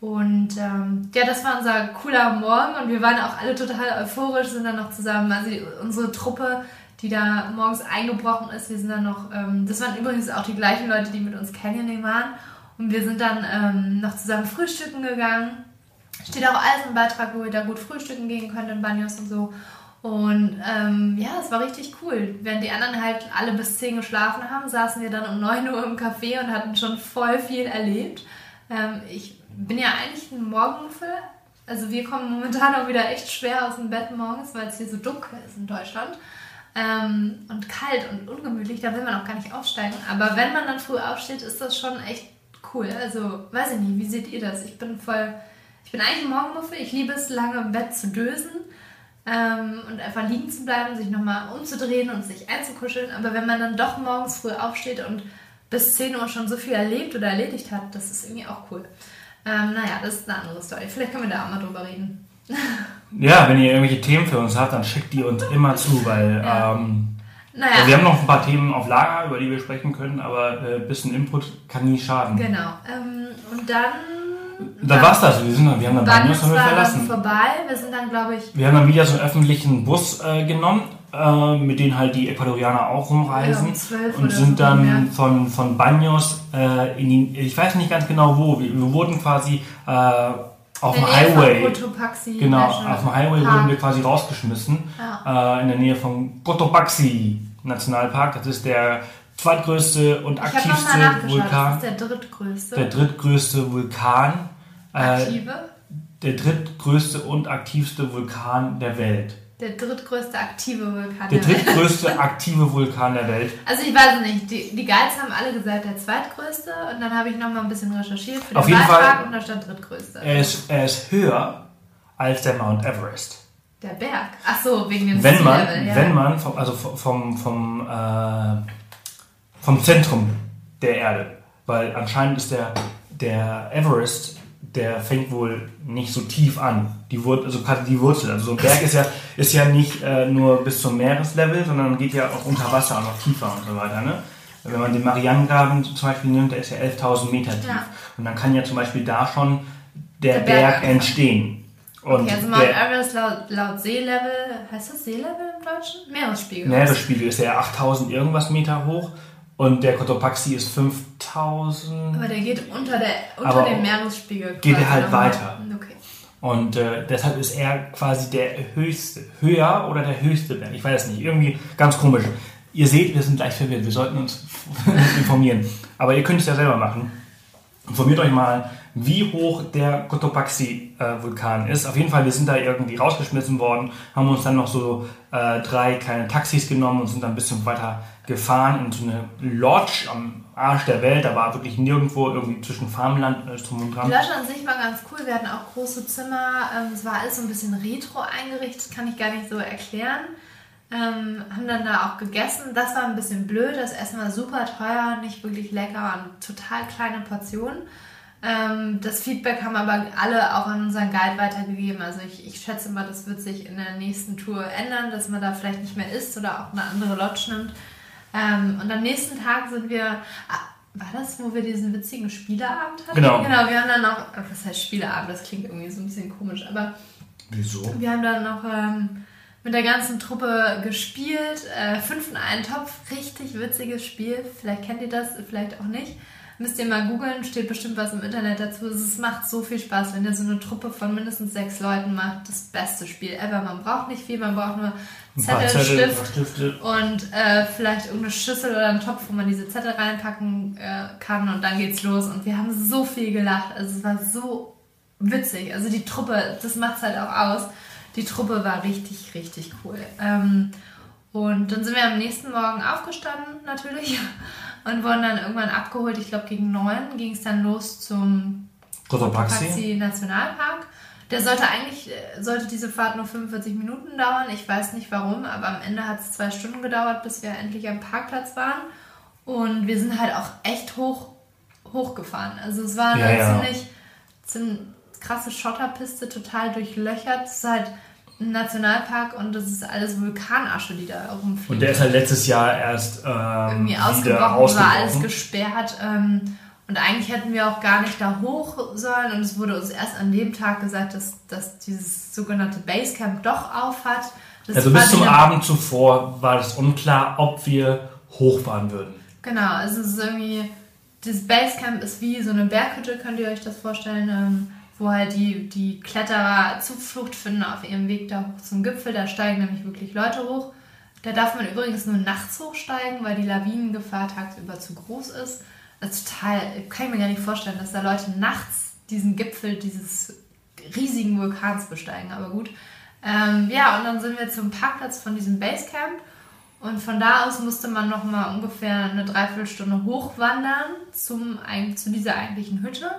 Und ähm, ja, das war unser cooler Morgen und wir waren auch alle total euphorisch, sind dann noch zusammen, also unsere Truppe, die da morgens eingebrochen ist, wir sind dann noch, ähm, das waren übrigens auch die gleichen Leute, die mit uns Canyoning waren und wir sind dann ähm, noch zusammen frühstücken gegangen. Steht auch alles im Beitrag, wo ihr da gut frühstücken gehen könnt in Banyos und so. Und ähm, ja, es war richtig cool. Während die anderen halt alle bis 10 geschlafen haben, saßen wir dann um 9 Uhr im Café und hatten schon voll viel erlebt. Ähm, ich bin ja eigentlich ein Morgenmuffel. Also wir kommen momentan auch wieder echt schwer aus dem Bett morgens, weil es hier so dunkel ist in Deutschland. Ähm, und kalt und ungemütlich, da will man auch gar nicht aufsteigen. Aber wenn man dann früh aufsteht, ist das schon echt cool. Also, weiß ich nicht, wie seht ihr das? Ich bin voll, ich bin eigentlich ein Morgenmuffel. Ich liebe es, lange im Bett zu dösen ähm, und einfach liegen zu bleiben, sich nochmal umzudrehen und sich einzukuscheln. Aber wenn man dann doch morgens früh aufsteht und bis 10 Uhr schon so viel erlebt oder erledigt hat, das ist irgendwie auch cool. Ähm, naja, das ist eine andere Story. Vielleicht können wir da auch mal drüber reden. Ja, wenn ihr irgendwelche Themen für uns habt, dann schickt die uns immer zu, weil Ja. ähm, Naja, also wir haben noch ein paar Themen auf Lager, über die wir sprechen können, aber äh, ein bisschen Input kann nie schaden. genau. Ähm, und dann. Da war's das. Wir, sind, wir haben dann Banyos haben wir war verlassen. vorbei. Wir sind dann, glaube ich, Wir haben dann wieder so einen öffentlichen Bus äh, genommen, äh, mit denen halt die Ecuadorianer auch rumreisen. Ja, um 12 und sind so dann von, von Banyos äh, in die, ich weiß nicht ganz genau wo, wir, wir wurden quasi äh, auf dem Highway, Cotopaxi genau, National auf dem Highway Park. wurden wir quasi rausgeschmissen, äh, in der Nähe von Cotopaxi Nationalpark. Das ist der zweitgrößte und aktivste Vulkan, das ist der drittgrößte. der drittgrößte Vulkan, äh, aktive. der drittgrößte und aktivste Vulkan der Welt. Der drittgrößte aktive Vulkan Der der Welt. drittgrößte aktive Vulkan der Welt. Also ich weiß nicht, die, die Guides haben alle gesagt, der zweitgrößte und dann habe ich nochmal ein bisschen recherchiert für den Auf jeden Beitrag Fall- und da stand drittgrößte. Er ist, er ist höher als der Mount Everest. der Berg. Ach so, wegen dem Wenn man, Sea-Level, ja. wenn man vom, also vom, vom, äh, vom Zentrum der Erde, weil anscheinend ist der, der Everest der fängt wohl nicht so tief an. Die Wurzel, also die Wurzel. Also so ein Berg ist ja, ist ja nicht äh, nur bis zum Meereslevel, sondern geht ja auch unter Wasser und noch tiefer und so weiter. Ne? Wenn man den Marianengraben zum Beispiel nimmt, der ist ja 11.000 Meter tief. Ja. Und dann kann ja zum Beispiel da schon der, Der Berg, Berg entstehen. Und Okay, also Mount Everest laut, laut Seelevel, heißt das Seelevel im Deutschen? Meeresspiegel. Meeresspiegel ist ja 8.000 irgendwas Meter hoch und der Cotopaxi ist 5.000. Aber der geht unter, der, unter dem Meeresspiegel. geht er halt nochmal. weiter. Okay. Und äh, deshalb ist er quasi der höchste, höher oder der höchste Berg. Ich weiß es nicht. Irgendwie ganz komisch. Ihr seht, wir sind gleich verwirrt. Wir sollten uns informieren. Aber ihr könnt es ja selber machen. Informiert euch mal, wie hoch der Cotopaxi-Vulkan ist. Auf jeden Fall, wir sind da irgendwie rausgeschmissen worden, haben uns dann noch so äh, drei kleine Taxis genommen und sind dann ein bisschen weiter gefahren in so eine Lodge am Arsch der Welt. Da war wirklich nirgendwo irgendwie zwischen Farmland und drum und Die dran. Lodge an sich war ganz cool. Wir hatten auch große Zimmer. Ähm, es war alles so ein bisschen retro eingerichtet, kann ich gar nicht so erklären. Ähm, haben dann da auch gegessen. Das war ein bisschen blöd. Das Essen war super teuer, nicht wirklich lecker und total kleine Portionen. Ähm, das Feedback haben aber alle auch an unseren Guide weitergegeben. Also ich, ich schätze mal, das wird sich in der nächsten Tour ändern, dass man da vielleicht nicht mehr isst oder auch eine andere Lodge nimmt. Ähm, und am nächsten Tag sind wir. Ah, war das, wo wir diesen witzigen Spieleabend hatten? Genau. Genau, wir haben dann noch. Was heißt Spieleabend? Das klingt irgendwie so ein bisschen komisch, aber Wieso? wir haben dann noch ähm, mit der ganzen Truppe gespielt. Äh, fünf in einen Topf, richtig witziges Spiel. Vielleicht kennt ihr das, vielleicht auch nicht. Müsst ihr mal googeln, steht bestimmt was im Internet dazu. Es macht so viel Spaß, wenn ihr so eine Truppe von mindestens sechs Leuten macht. Das beste Spiel ever. Man braucht nicht viel, man braucht nur Zettel, Zettel, Stift Stifte. und äh, vielleicht irgendeine Schüssel oder einen Topf, wo man diese Zettel reinpacken äh, kann und dann geht's los. Und wir haben so viel gelacht. Also es war so witzig. Also die Truppe, das macht's halt auch aus. Die Truppe war richtig, richtig cool. Ähm, und dann sind wir am nächsten Morgen aufgestanden natürlich und wurden dann irgendwann abgeholt. Ich glaube gegen neun ging es dann los zum Cotopaxi. Paxi Nationalpark. Der sollte eigentlich, äh, sollte diese Fahrt nur 45 Minuten dauern. Ich weiß nicht warum, aber am Ende hat es zwei Stunden gedauert, bis wir endlich am Parkplatz waren. Und wir sind halt auch echt hoch, hochgefahren. Also es war Ja, ja. ziemlich, ziemlich krasse Schotterpiste, total durchlöchert. Es ist halt ein Nationalpark und das ist alles Vulkanasche, die da rumfliegt Und der ist halt letztes Jahr erst ähm, irgendwie wieder ausgebrochen, war alles gesperrt. Ähm, und eigentlich hätten wir auch gar nicht da hoch sollen. Und es wurde uns erst an dem Tag gesagt, dass, dass dieses sogenannte Basecamp doch auf hat. Das Also bis zum Abend zuvor war es unklar, ob wir hochfahren würden. Genau, also es ist irgendwie, das Basecamp ist wie so eine Berghütte, könnt ihr euch das vorstellen, ähm, wo halt die, die Kletterer Zuflucht finden auf ihrem Weg da hoch zum Gipfel. Da steigen nämlich wirklich Leute hoch. Da darf man übrigens nur nachts hochsteigen, weil die Lawinengefahr tagsüber zu groß ist. Ist total, kann ich mir gar nicht vorstellen, dass da Leute nachts diesen Gipfel dieses riesigen Vulkans besteigen, aber gut. Ähm, ja, und dann sind wir zum Parkplatz von diesem Basecamp und von da aus musste man noch mal ungefähr eine Dreiviertelstunde hochwandern zum, zu dieser eigentlichen Hütte.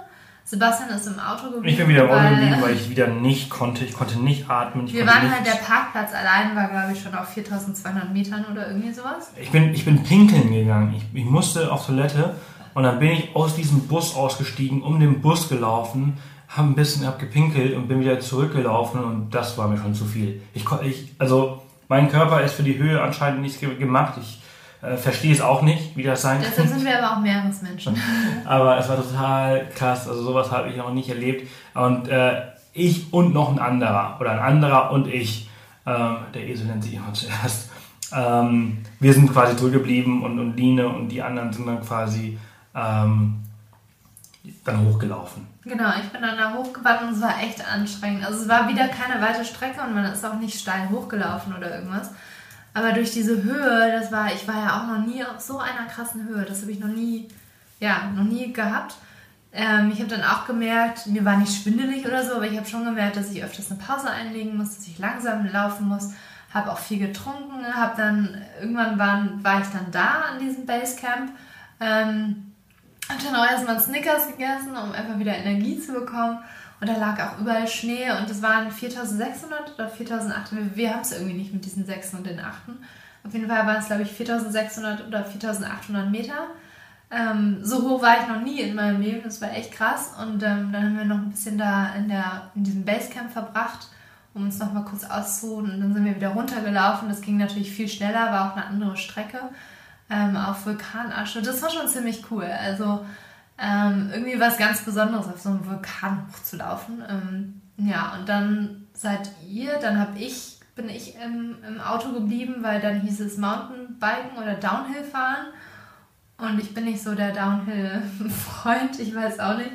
Sebastian ist im Auto geblieben. Ich bin wieder im Auto weil- geblieben, weil ich wieder nicht konnte. Ich konnte nicht atmen. Wir waren nicht, halt, der Parkplatz allein war, glaube ich, schon auf 4200 Metern oder irgendwie sowas. ich, bin, ich bin pinkeln gegangen. Ich, ich musste auf Toilette und dann bin ich aus diesem Bus ausgestiegen, um den Bus gelaufen, habe ein bisschen hab gepinkelt und bin wieder zurückgelaufen und das war mir schon zu viel. Ich, ich, also mein Körper ist für die Höhe anscheinend nicht ge- gemacht. Ich äh, verstehe es auch nicht, wie das sein Deshalb kann. sind wir aber auch Meeresmenschen. Aber es war total krass. Also sowas habe ich noch nicht erlebt. Und äh, ich und noch ein anderer oder ein anderer und ich, ähm, der Esel nennt sich immer zuerst, ähm, wir sind quasi zurückgeblieben und, und Line und die anderen sind dann quasi ähm, dann hochgelaufen. Genau, ich bin dann da hochgewandt und es war echt anstrengend. Also es war wieder keine weite Strecke und man ist auch nicht steil hochgelaufen oder irgendwas. Aber durch diese Höhe, das war, ich war ja auch noch nie auf so einer krassen Höhe. Das habe ich noch nie, ja, noch nie gehabt. Ähm, ich habe dann auch gemerkt, mir war nicht schwindelig oder so, aber ich habe schon gemerkt, dass ich öfters eine Pause einlegen muss, dass ich langsam laufen muss. Habe auch viel getrunken, habe dann, irgendwann waren, war ich dann da an diesem Basecamp. Ähm, habe dann auch erstmal Snickers gegessen, um einfach wieder Energie zu bekommen. Und da lag auch überall Schnee und es waren 4600 oder 4800. Wir, haben es irgendwie nicht mit diesen 6 und den 8. Auf jeden Fall waren es, glaube ich, 4600 oder 4800 Meter. Ähm, so hoch war ich noch nie in meinem Leben, das war echt krass. Und ähm, dann haben wir noch ein bisschen da in, der, in diesem Basecamp verbracht, um uns noch mal kurz auszuruhen. Und dann sind wir wieder runtergelaufen. Das ging natürlich viel schneller, war auch eine andere Strecke ähm, auf Vulkanasche. Das war schon ziemlich cool. Also ähm, irgendwie was ganz Besonderes, auf so einem Vulkan hochzulaufen. Ähm, ja, und dann seid ihr, dann habe ich, bin ich im, im Auto geblieben, weil dann hieß es Mountainbiken oder Downhill fahren. Und ich bin nicht so der Downhill-Freund, ich weiß auch nicht.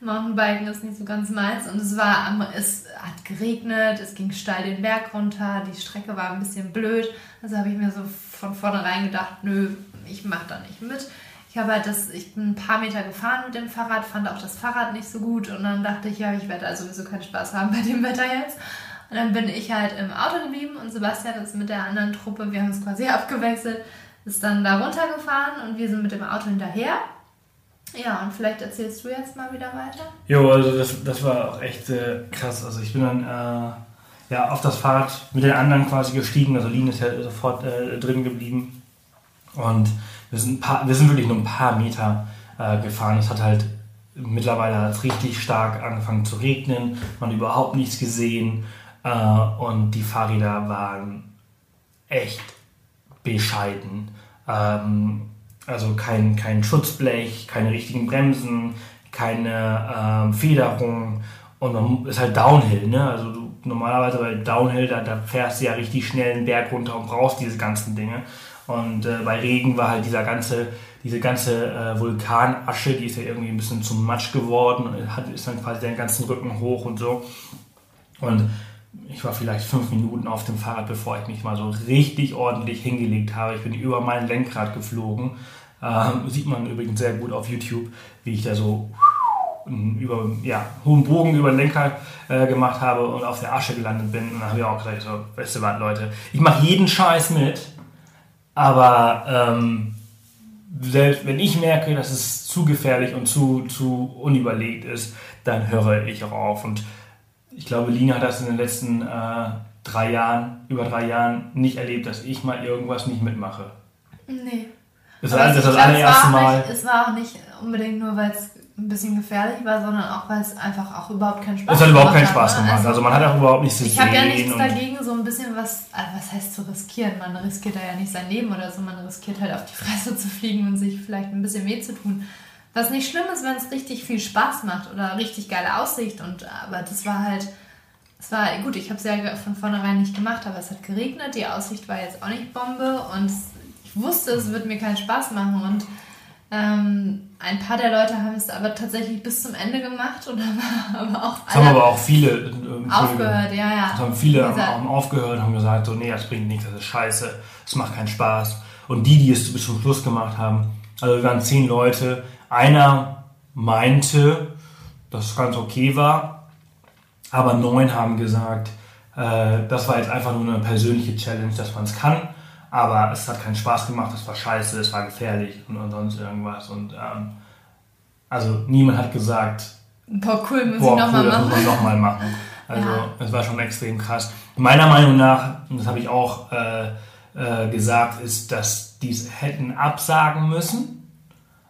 Mountainbiken ist nicht so ganz meins. Und es war, es hat geregnet, es ging steil den Berg runter, die Strecke war ein bisschen blöd. Also habe ich mir so von vornherein gedacht, nö, ich mache da nicht mit. Ich habe halt das, ich bin ein paar Meter gefahren mit dem Fahrrad, fand auch das Fahrrad nicht so gut und dann dachte ich, ja, ich werde also sowieso keinen Spaß haben bei dem Wetter jetzt. Und dann bin ich halt im Auto geblieben und Sebastian ist mit der anderen Truppe, wir haben uns quasi abgewechselt, ist dann da runtergefahren und wir sind mit dem Auto hinterher. Ja, und vielleicht erzählst du jetzt mal wieder weiter. Jo, also das, das war auch echt äh, krass. Also ich bin dann äh, ja, auf das Fahrrad mit den anderen quasi gestiegen. Also Lin ist ja sofort äh, drin geblieben. Und wir sind, paar, wir sind wirklich nur ein paar Meter äh, gefahren. Es hat halt mittlerweile richtig stark angefangen zu regnen. Man hat überhaupt nichts gesehen. Äh, und die Fahrräder waren echt bescheiden. Ähm, also kein, kein Schutzblech, keine richtigen Bremsen, keine ähm, Federung und man ist halt Downhill, ne? Also du normalerweise bei Downhill, da, da fährst du ja richtig schnell einen Berg runter und brauchst diese ganzen Dinge. Und äh, bei Regen war halt dieser ganze, diese ganze äh, Vulkanasche, die ist ja irgendwie ein bisschen zum Matsch geworden und hat, ist dann quasi den ganzen Rücken hoch und so. Und ich war vielleicht fünf Minuten auf dem Fahrrad, bevor ich mich mal so richtig ordentlich hingelegt habe. Ich bin über mein Lenkrad geflogen. Ähm, sieht man übrigens sehr gut auf YouTube, wie ich da so über ja, hohen Bogen über den Lenkrad äh, gemacht habe und auf der Asche gelandet bin. Und dann habe ich auch gesagt, so, weißt du was, Leute, ich mache jeden Scheiß mit, aber ähm, selbst wenn ich merke, dass es zu gefährlich und zu, zu unüberlegt ist, dann höre ich auch auf. Und ich glaube, Lina hat das in den letzten äh, drei Jahren, über drei Jahren nicht erlebt, dass ich mal irgendwas nicht mitmache. Nee. Das, war, das, das allererste Mal. Nicht, es war auch nicht unbedingt nur, weil es ein bisschen gefährlich war, sondern auch, weil es einfach auch überhaupt keinen Spaß gemacht hat. Es hat überhaupt keinen Spaß gemacht. Also, also, man hat auch überhaupt nichts zu Ich habe ja nichts dagegen, so ein bisschen was, also was heißt zu riskieren? Man riskiert da ja nicht sein Leben oder so, man riskiert halt auf die Fresse zu fliegen und sich vielleicht ein bisschen weh zu tun. Was nicht schlimm ist, wenn es richtig viel Spaß macht oder richtig geile Aussicht. Und aber das war halt, es war gut. Ich habe es ja von vornherein nicht gemacht, aber es hat geregnet. Die Aussicht war jetzt auch nicht Bombe und ich wusste, es wird mir keinen Spaß machen und ähm, ein paar der Leute haben es aber tatsächlich bis zum Ende gemacht und haben aber auch das haben aber auch viele aufgehört, ja, ja. Das haben viele haben aufgehört und haben gesagt, so, nee, das bringt nichts, das ist scheiße, das macht keinen Spaß. Und die, die es bis zum Schluss gemacht haben, also wir waren zehn Leute, einer meinte, dass es ganz okay war, aber neun haben gesagt, äh, das war jetzt einfach nur eine persönliche Challenge, dass man es kann aber es hat keinen Spaß gemacht, es war scheiße, es war gefährlich und, und sonst irgendwas. Und ähm, also niemand hat gesagt, boah, cool, muss boah, ich nochmal cool, machen. Das muss man nochmal machen. Also ja. es war schon extrem krass. Meiner Meinung nach, und das habe ich auch äh, äh, gesagt, ist, dass die es hätten absagen müssen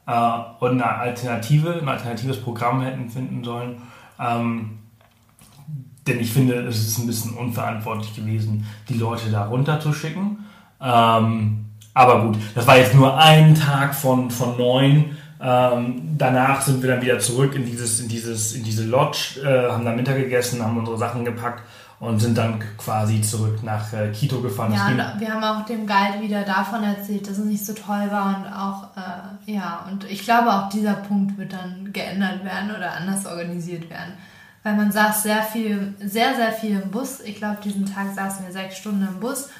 äh, und eine Alternative, ein alternatives Programm hätten finden sollen. Ähm, denn ich finde, es ist ein bisschen unverantwortlich gewesen, die Leute da runterzuschicken. Ähm, aber gut, das war jetzt nur ein Tag von, von neun. Ähm, danach sind wir dann wieder zurück in, dieses, in, dieses, in diese Lodge, äh, haben dann Mittag gegessen, haben unsere Sachen gepackt und sind dann quasi zurück nach äh, Quito gefahren. Ja, wir haben auch dem Guide wieder davon erzählt, dass es nicht so toll war und auch, äh, ja, und ich glaube auch dieser Punkt wird dann geändert werden oder anders organisiert werden. Weil man saß sehr viel, sehr, sehr viel im Bus. Ich glaube, diesen Tag saßen wir sechs Stunden im Bus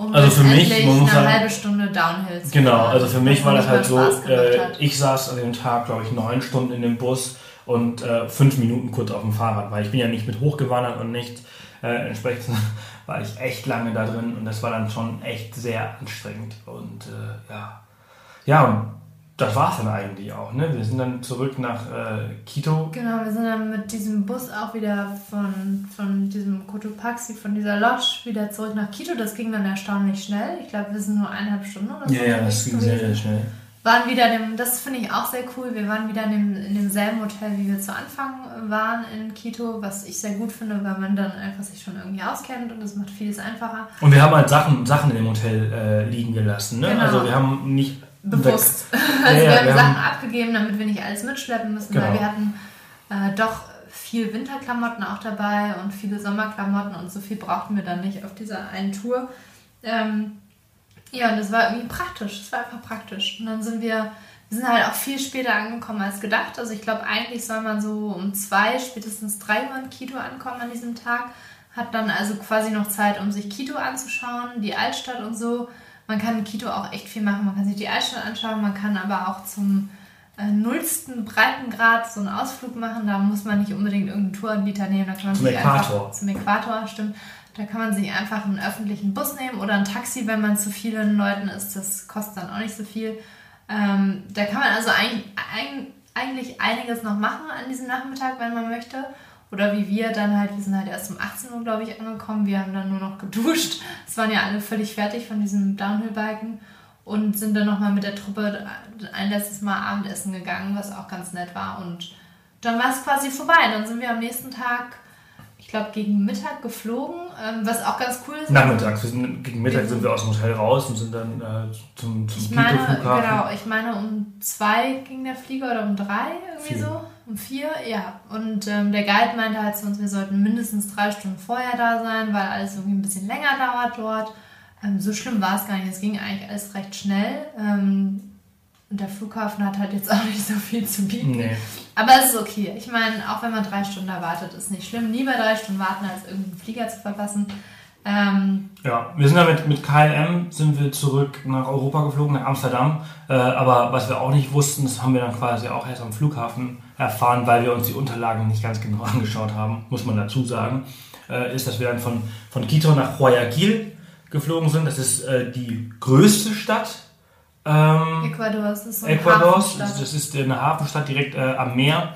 um also für mich eine halt, halbe Stunde Downhill zu Genau, also für mich war das halt so, äh, ich saß an dem Tag, glaube ich, neun Stunden in dem Bus und äh, fünf Minuten kurz auf dem Fahrrad, weil ich bin ja nicht mit hochgewandert und nicht äh, entsprechend war ich echt lange da drin und das war dann schon echt sehr anstrengend und äh, ja, ja und das war es dann eigentlich auch. Ne? Wir sind dann zurück nach äh, Quito. Genau, wir sind dann mit diesem Bus auch wieder von, von diesem Cotopaxi, von dieser Lodge, wieder zurück nach Quito. Das ging dann erstaunlich schnell. Ich glaube, wir sind nur eineinhalb Stunden oder so. Ja, ja, das ging sehr, sehr schnell. waren wieder dem, das finde ich auch sehr cool, wir waren wieder in, dem, in demselben Hotel, wie wir zu Anfang waren in Quito, was ich sehr gut finde, weil man dann einfach sich schon irgendwie auskennt und das macht vieles einfacher. Und wir haben halt Sachen, Sachen in dem Hotel äh, liegen gelassen. Ne? Genau. Also wir haben nicht Bewusst. Ja, Also ja, wir haben wir Sachen haben- abgegeben, damit wir nicht alles mitschleppen müssen, Genau. weil wir hatten äh, doch viel Winterklamotten auch dabei und viele Sommerklamotten und so viel brauchten wir dann nicht auf dieser einen Tour. Ähm, ja, und das war irgendwie praktisch. Es war einfach praktisch. Und dann sind wir, wir sind halt auch viel später angekommen als gedacht. Also ich glaube, eigentlich soll man so um zwei, spätestens drei Uhr in Quito ankommen an diesem Tag. Hat dann also quasi noch Zeit, um sich Quito anzuschauen, die Altstadt und so. Man kann in Quito auch echt viel machen. Man kann sich die Altstadt anschauen, man kann aber auch zum äh, nullsten Breitengrad so einen Ausflug machen. Da muss man nicht unbedingt irgendeinen Touranbieter nehmen. Da kann man Zum sich Äquator. Einfach, zum Äquator, stimmt. Da kann man sich einfach einen öffentlichen Bus nehmen oder ein Taxi, wenn man zu vielen Leuten ist. Das kostet dann auch nicht so viel. Ähm, da kann man also eigentlich, ein, eigentlich einiges noch machen an diesem Nachmittag, wenn man möchte. Oder wie wir dann halt, wir sind halt erst um 18 Uhr, glaube ich, angekommen. Wir haben dann nur noch geduscht. Es waren ja alle völlig fertig von diesem Downhill-Biken und sind dann nochmal mit der Truppe ein letztes Mal Abendessen gegangen, was auch ganz nett war. Und dann war es quasi vorbei. Dann sind wir am nächsten Tag, ich glaube, gegen Mittag geflogen, ähm, was auch ganz cool ist. Nachmittags. Wir sind, gegen Mittag sind wir aus dem Hotel raus und sind dann äh, zum, zum Ich meine, genau, ich meine, um zwei ging der Flieger oder um drei, irgendwie Vier. so. Um vier, ja. Und ähm, der Guide meinte halt zu uns, wir sollten mindestens drei Stunden vorher da sein, weil alles irgendwie ein bisschen länger dauert dort. Ähm, so schlimm war es gar nicht. Es ging eigentlich alles recht schnell. Ähm, und der Flughafen hat halt jetzt auch nicht so viel zu bieten. Nee. Aber es ist okay. Ich meine, auch wenn man drei Stunden da wartet, ist nicht schlimm. Lieber drei Stunden warten, als irgendeinen Flieger zu verpassen. Ähm, Ja, wir sind dann mit, mit KLM sind wir zurück nach Europa geflogen, nach Amsterdam. Äh, aber was wir auch nicht wussten, das haben wir dann quasi auch erst am Flughafen erfahren, weil wir uns die Unterlagen nicht ganz genau angeschaut haben, muss man dazu sagen, äh, ist, dass wir dann von, von Quito nach Guayaquil geflogen sind. Das ist äh, die größte Stadt ähm, Ecuador das ist so eine Ecuadors. Hafenstadt. Das ist eine Hafenstadt direkt äh, am Meer.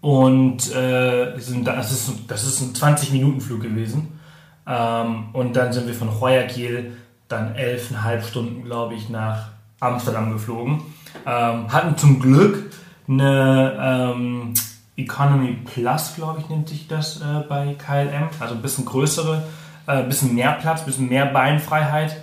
Und äh, sind, da- das, ist, das ist ein 20-Minuten-Flug gewesen. Ähm, und dann sind wir von Guayaquil dann elfeinhalb Stunden, glaube ich, nach Amsterdam geflogen. Ähm, hatten zum Glück eine ähm, Economy Plus, glaube ich, nennt sich das äh, bei KLM. Also ein bisschen größere, äh, ein bisschen mehr Platz, ein bisschen mehr Beinfreiheit.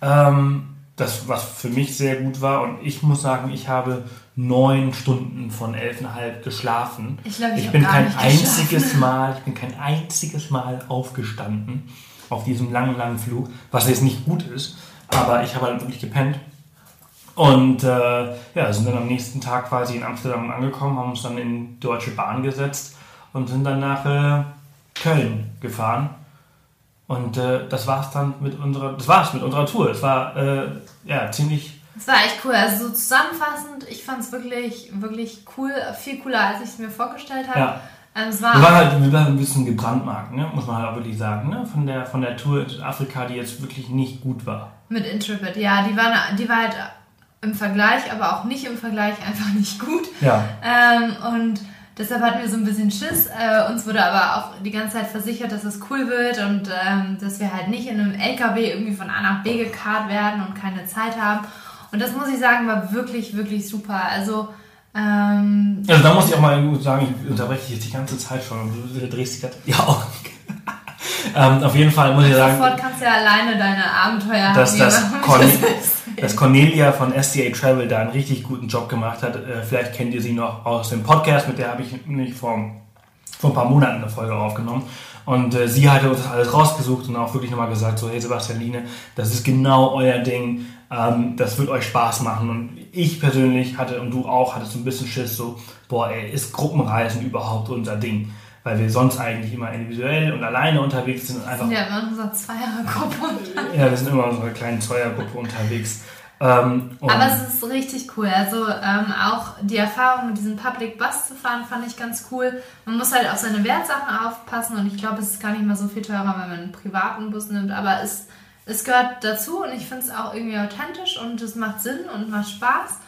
Ähm, das, was für mich sehr gut war. Und ich muss sagen, ich habe neun Stunden von elfeinhalb geschlafen. Ich glaube, ich Ich bin kein einziges Mal, ich bin kein einziges Mal aufgestanden auf diesem langen, langen Flug, was jetzt nicht gut ist, aber ich habe halt wirklich gepennt. Und äh, ja, sind dann am nächsten Tag quasi in Amsterdam angekommen, haben uns dann in Deutsche Bahn gesetzt und sind dann nach äh, Köln gefahren. Und äh, das war's dann mit unserer, das war's mit unserer Tour. Es war äh, ja ziemlich Es war echt cool. Also so zusammenfassend, ich fand es wirklich, wirklich cool, viel cooler, als ich es mir vorgestellt habe. Ja. Ähm, es Wir waren war halt wir waren ein bisschen gebrandmarkt, ne? muss man halt auch wirklich sagen, ne? von, der, von der Tour in Südafrika, die jetzt wirklich nicht gut war. mit Intrepid, ja, die war, die war halt im Vergleich, aber auch nicht im Vergleich einfach nicht gut. Ja, Ähm, und deshalb hatten wir so ein bisschen Schiss. Äh, uns wurde aber auch die ganze Zeit versichert, dass es cool wird und ähm, dass wir halt nicht in einem LKW irgendwie von A nach B gekarrt werden und keine Zeit haben. Und das muss ich sagen, war wirklich, wirklich super. Also, ähm, also da muss ich auch mal sagen, ich unterbreche dich jetzt die ganze Zeit schon und du drehst dich gerade die Augen. ähm, auf jeden Fall muss ich sagen, sofort kannst du ja alleine deine Abenteuer dass haben, das, wie man- Corne dass Cornelia von SDA Travel da einen richtig guten Job gemacht hat. Äh, vielleicht kennt ihr sie noch aus dem Podcast, mit der habe ich nämlich vor, vor ein paar Monaten eine Folge aufgenommen. Und äh, sie hatte uns das alles rausgesucht und auch wirklich nochmal gesagt, so hey Sebastialine, das ist genau euer Ding, ähm, das wird euch Spaß machen. Und ich persönlich hatte und du auch, hattest so ein bisschen Schiss, so, boah ey, ist Gruppenreisen überhaupt unser Ding? Weil wir sonst eigentlich immer individuell und alleine unterwegs sind und einfach Ja, wir in unserer Zweiergruppe. ja, wir sind immer in unserer kleinen Zweiergruppe unterwegs. Ähm, Aber es ist richtig cool. Also ähm, auch die Erfahrung mit diesem Public Bus zu fahren, fand ich ganz cool. Man muss halt auf seine Wertsachen aufpassen und ich glaube, es ist gar nicht mal so viel teurer, wenn man einen privaten Bus nimmt. Aber es, es gehört dazu und ich finde es auch irgendwie authentisch und es macht Sinn und macht Spaß.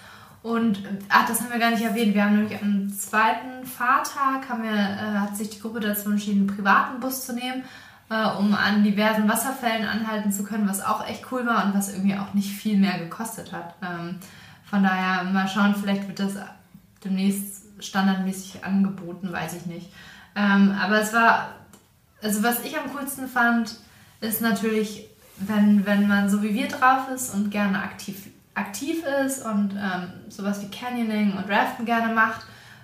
Und ach, das haben wir gar nicht erwähnt. Wir haben nämlich am zweiten Fahrtag haben wir, äh, hat sich die Gruppe dazu entschieden, einen privaten Bus zu nehmen, äh, um an diversen Wasserfällen anhalten zu können, was auch echt cool war und was irgendwie auch nicht viel mehr gekostet hat. Ähm, Von daher mal schauen, vielleicht wird das demnächst standardmäßig angeboten, weiß ich nicht. Ähm, aber es war, also was ich am coolsten fand, ist natürlich, wenn, wenn man so wie wir drauf ist und gerne aktiv, aktiv ist und ähm, sowas wie Canyoning und Raften gerne macht,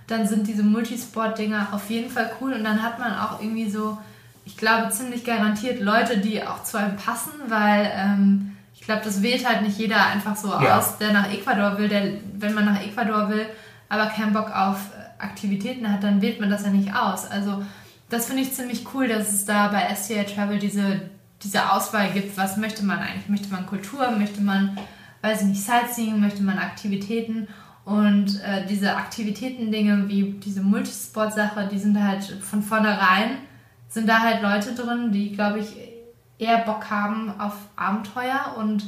dann sind diese Multisport-Dinger auf jeden Fall cool und dann hat man auch irgendwie so, ich glaube, ziemlich garantiert Leute, die auch zu einem passen, weil ähm, ich glaube, das wählt halt nicht jeder einfach so ja. aus, der nach Ecuador will, der, wenn man nach Ecuador will, aber keinen Bock auf Aktivitäten hat, dann wählt man das ja nicht aus. Also das finde ich ziemlich cool, dass es da bei SCA Travel diese, diese Auswahl gibt. Was möchte man eigentlich? Möchte man Kultur? Möchte man, weiß ich nicht, Sightseeing? Möchte man Aktivitäten? Und äh, diese Aktivitäten-Dinge wie diese Multisport-Sache, die sind halt von vornherein, sind da halt Leute drin, die, glaube ich, eher Bock haben auf Abenteuer und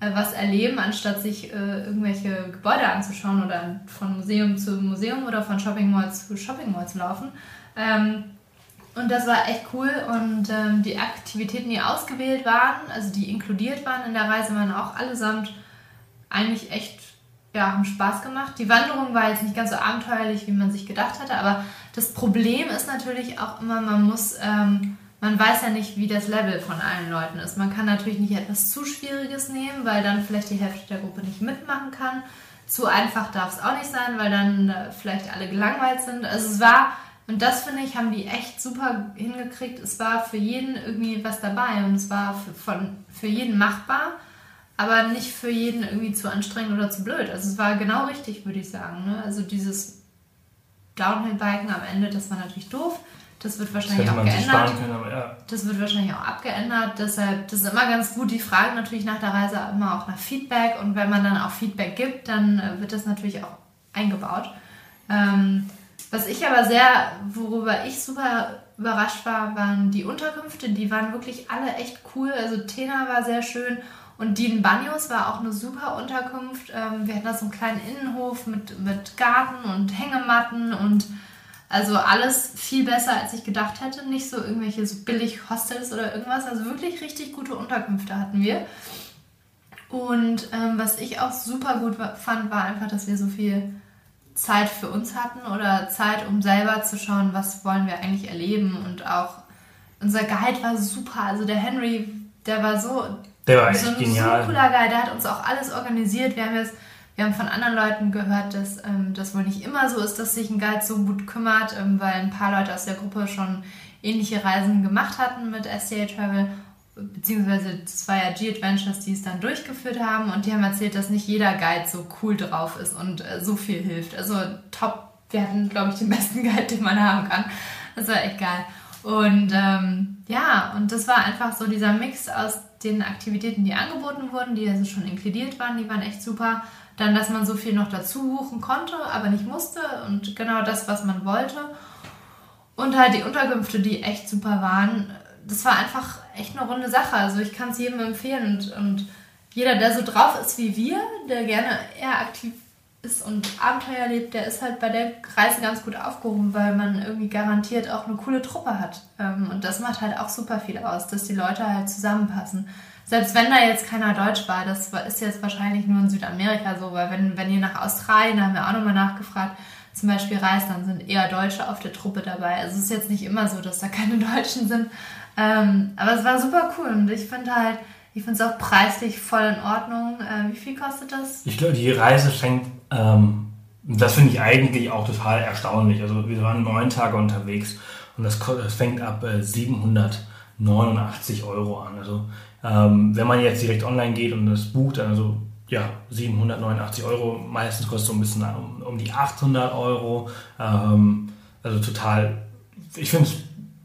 äh, was erleben, anstatt sich äh, irgendwelche Gebäude anzuschauen oder von Museum zu Museum oder von Shopping Mall zu Shopping Mall zu laufen. Ähm, und das war echt cool und ähm, die Aktivitäten, die ausgewählt waren, also die inkludiert waren in der Reise, waren auch allesamt eigentlich echt, ja, haben Spaß gemacht. Die Wanderung war jetzt nicht ganz so abenteuerlich, wie man sich gedacht hatte, aber das Problem ist natürlich auch immer, man muss ähm, man weiß ja nicht, wie das Level von allen Leuten ist. Man kann natürlich nicht etwas zu Schwieriges nehmen, weil dann vielleicht die Hälfte der Gruppe nicht mitmachen kann. Zu einfach darf es auch nicht sein, weil dann äh, vielleicht alle gelangweilt sind. Also es war, und das finde ich, haben die echt super hingekriegt. Es war für jeden irgendwie was dabei und es war für, von, für jeden machbar, aber nicht für jeden irgendwie zu anstrengend oder zu blöd. Also es war genau richtig, würde ich sagen. Ne? Also dieses Downhill-Biken am Ende, das war natürlich doof. Das wird wahrscheinlich das auch geändert. Können, aber, ja. Das wird wahrscheinlich auch abgeändert. Deshalb, das ist immer ganz gut. Die fragen natürlich nach der Reise immer auch nach Feedback. Und wenn man dann auch Feedback gibt, dann äh, wird das natürlich auch eingebaut. Ähm, was ich aber sehr, worüber ich super überrascht war, waren die Unterkünfte. Die waren wirklich alle echt cool. Also Tena war sehr schön. Und Dean Banyos war auch eine super Unterkunft. Ähm, wir hatten da so einen kleinen Innenhof mit, mit Garten und Hängematten und also alles viel besser, als ich gedacht hätte. Nicht so irgendwelche so billig Hostels oder irgendwas. Also wirklich richtig gute Unterkünfte hatten wir. Und ähm, was ich auch super gut fand, war einfach, dass wir so viel Zeit für uns hatten oder Zeit, um selber zu schauen, was wollen wir eigentlich erleben. Und auch unser Guide war super. Also der Henry, der war so, der war so ein genial. so cooler Guide. Der hat uns auch alles organisiert. Wir haben jetzt wir haben von anderen Leuten gehört, dass ähm, das wohl nicht immer so ist, dass sich ein Guide so gut kümmert, ähm, weil ein paar Leute aus der Gruppe schon ähnliche Reisen gemacht hatten mit SCA Travel, beziehungsweise es war ja G-Adventures, die es dann durchgeführt haben und die haben erzählt, dass nicht jeder Guide so cool drauf ist und äh, so viel hilft. Also top, wir hatten, glaube ich, den besten Guide, den man haben kann. Das war echt geil. Und ähm, ja, und das war einfach so dieser Mix aus den Aktivitäten, die angeboten wurden, die also schon inkludiert waren, die waren echt super. Dann, dass man so viel noch dazu buchen konnte, aber nicht musste und genau das, was man wollte. Und halt die Unterkünfte, die echt super waren. Das war einfach echt eine runde Sache. Also ich kann es jedem empfehlen und, und jeder, der so drauf ist wie wir, der gerne eher aktiv ist und Abenteuer lebt, der ist halt bei der Reise ganz gut aufgehoben, weil man irgendwie garantiert auch eine coole Truppe hat. Ähm, und das macht halt auch super viel aus, dass die Leute halt zusammenpassen selbst wenn da jetzt keiner Deutsch war, das ist jetzt wahrscheinlich nur in Südamerika so, weil wenn, wenn ihr nach Australien, da haben wir auch nochmal nachgefragt, zum Beispiel reist, dann sind eher Deutsche auf der Truppe dabei. Also es ist jetzt nicht immer so, dass da keine Deutschen sind. Ähm, aber es war super cool und ich finde halt, ich finde es auch preislich voll in Ordnung. Äh, wie viel kostet das? Ich glaube, die Reise fängt, ähm, das finde ich eigentlich auch total erstaunlich. Also wir waren neun Tage unterwegs und das, das fängt ab äh, 789 Euro an. Also ähm, wenn man jetzt direkt online geht und das bucht, also ja, 789 Euro, meistens kostet so ein bisschen um, um die 800 Euro. Ähm, also total, ich finde es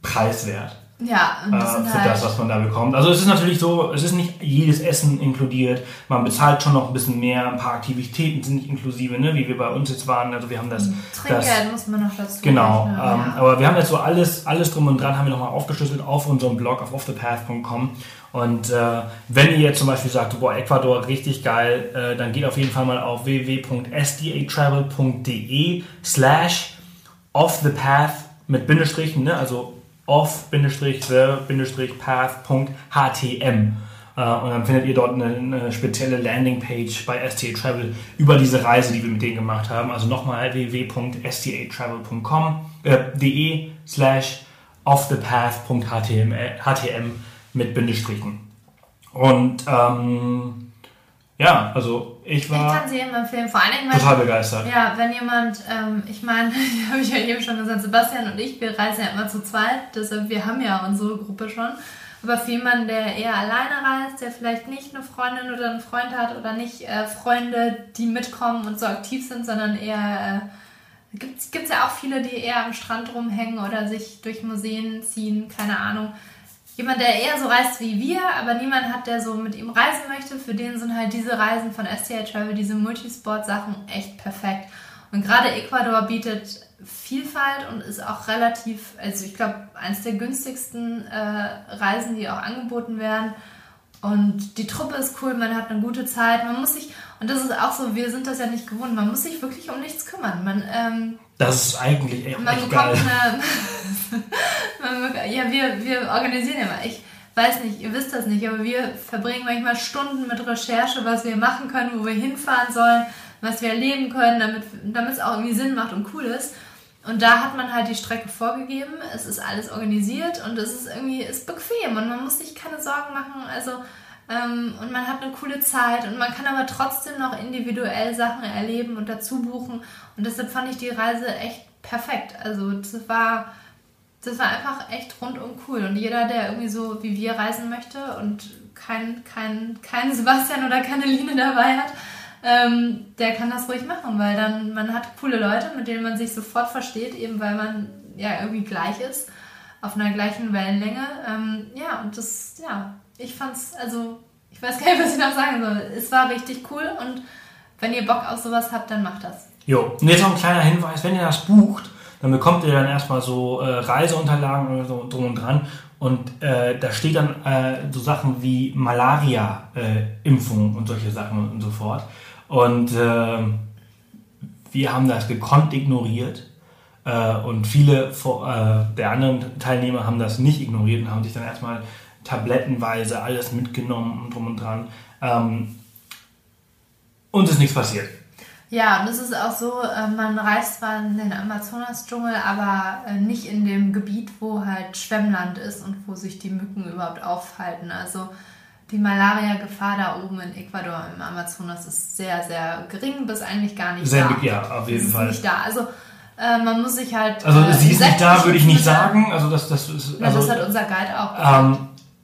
preiswert. Ja, und das äh, für halt das, was man da bekommt. Also es ist natürlich so, es ist nicht jedes Essen inkludiert. Man bezahlt schon noch ein bisschen mehr. Ein paar Aktivitäten sind nicht inklusive, ne? wie wir bei uns jetzt waren. Also wir haben das. Trinkgeld das, muss man noch dazu. Genau. Ähm, ja. Aber wir haben jetzt so alles, alles drum und dran haben wir nochmal aufgeschlüsselt auf unserem Blog auf offthepath.com. Und äh, wenn ihr jetzt zum Beispiel sagt, boah, Ecuador richtig geil, äh, dann geht auf jeden Fall mal auf www.sdatravel.de slash off the path mit Bindestrichen, ne? also off-the-path.htm. Äh, und dann findet ihr dort eine, eine spezielle Landingpage bei STA Travel über diese Reise, die wir mit denen gemacht haben. Also nochmal www.statravel.com.de äh, slash offthepath.htm mit Bindestrichen. Und ähm, ja, also ich war ich kann sie jedem empfehlen, vor allen Dingen, total begeistert. Ja, wenn jemand, ähm, ich meine, habe ich ja eben schon gesagt, Sebastian und ich, wir reisen ja immer zu zweit, deshalb wir haben ja unsere Gruppe schon. Aber für jemanden, der eher alleine reist, der vielleicht nicht eine Freundin oder einen Freund hat oder nicht äh, Freunde, die mitkommen und so aktiv sind, sondern eher, äh, gibt es ja auch viele, die eher am Strand rumhängen oder sich durch Museen ziehen, keine Ahnung. Jemand, der eher so reist wie wir, aber niemand hat, der so mit ihm reisen möchte, für den sind halt diese Reisen von STA Travel, diese Multisport-Sachen echt perfekt. Und gerade Ecuador bietet Vielfalt und ist auch relativ, also ich glaube, eines der günstigsten äh, Reisen, die auch angeboten werden. Und die Truppe ist cool, man hat eine gute Zeit, man muss sich, und das ist auch so, wir sind das ja nicht gewohnt, man muss sich wirklich um nichts kümmern. Man, ähm, das ist eigentlich echt, man echt geil. Eine, ja, wir, wir organisieren ja mal. Ich weiß nicht, ihr wisst das nicht, aber wir verbringen manchmal Stunden mit Recherche, was wir machen können, wo wir hinfahren sollen, was wir erleben können, damit es auch irgendwie Sinn macht und cool ist. Und da hat man halt die Strecke vorgegeben, es ist alles organisiert und es ist irgendwie ist bequem und man muss sich keine Sorgen machen. Also ähm, und man hat eine coole Zeit und man kann aber trotzdem noch individuell Sachen erleben und dazu buchen. Und deshalb fand ich die Reise echt perfekt. Also das war, das war einfach echt rundum cool. Und jeder, der irgendwie so wie wir reisen möchte und kein, kein, kein Sebastian oder keine Line dabei hat, ähm, der kann das ruhig machen, weil dann man hat coole Leute, mit denen man sich sofort versteht, eben weil man ja irgendwie gleich ist, auf einer gleichen Wellenlänge. Ähm, ja, und das, ja, ich fand's, also, ich weiß gar nicht, was ich noch sagen soll. Es war richtig cool und wenn ihr Bock auf sowas habt, dann macht das. Jo, und jetzt noch ein kleiner Hinweis, wenn ihr das bucht, dann bekommt ihr dann erstmal so äh, Reiseunterlagen oder so drum und dran und äh, da steht dann äh, so Sachen wie Malaria-Impfung und solche Sachen und so fort. Und äh, wir haben das gekonnt ignoriert. Äh, und viele äh, der anderen Teilnehmer haben das nicht ignoriert und haben sich dann erstmal tablettenweise alles mitgenommen und drum und dran. Ähm, und es ist nichts passiert. Ja, und es ist auch so, äh, man reist zwar in den Amazonas-Dschungel, aber äh, nicht in dem Gebiet, wo halt Schwemmland ist und wo sich die Mücken überhaupt aufhalten. Also die Malaria-Gefahr da oben in Ecuador im Amazonas ist sehr, sehr gering, bis eigentlich gar nicht sehr da. Sehr, ja, auf jeden ist Fall. nicht da. Also äh, man muss sich halt. Also sie ist nicht da, würde ich nicht sagen. Also das, das ist. Also, das hat unser Guide auch. Ähm,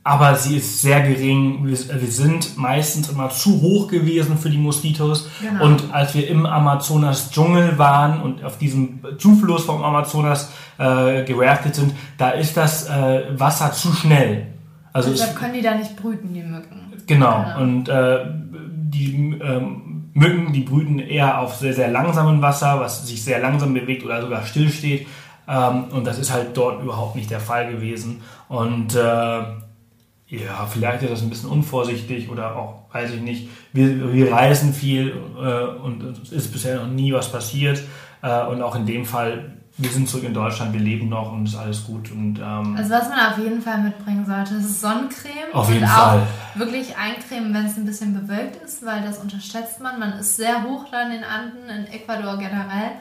aber sie ist sehr gering. Wir, wir, sind meistens immer zu hoch gewesen für die Moskitos. Genau. Und als wir im Amazonas-Dschungel waren und auf diesem Zufluss vom Amazonas äh, geraftet sind, da ist das äh, Wasser zu schnell. Also Deshalb können die da nicht brüten, die Mücken. Genau. genau. Und äh, die ähm, Mücken, die brüten eher auf sehr, sehr langsamem Wasser, was sich sehr langsam bewegt oder sogar stillsteht. Ähm, und das ist halt dort überhaupt nicht der Fall gewesen. Und äh, ja, vielleicht ist das ein bisschen unvorsichtig oder auch, weiß ich nicht. Wir, wir reisen viel äh, und es ist bisher noch nie was passiert. Äh, und auch in dem Fall wir sind zurück in Deutschland, wir leben noch und ist alles gut. Und, ähm, also was man auf jeden Fall mitbringen sollte, ist Sonnencreme. Auf jeden und Fall. Auch wirklich eincremen, wenn es ein bisschen bewölkt ist, weil das unterschätzt man. Man ist sehr hoch da in den Anden, in Ecuador generell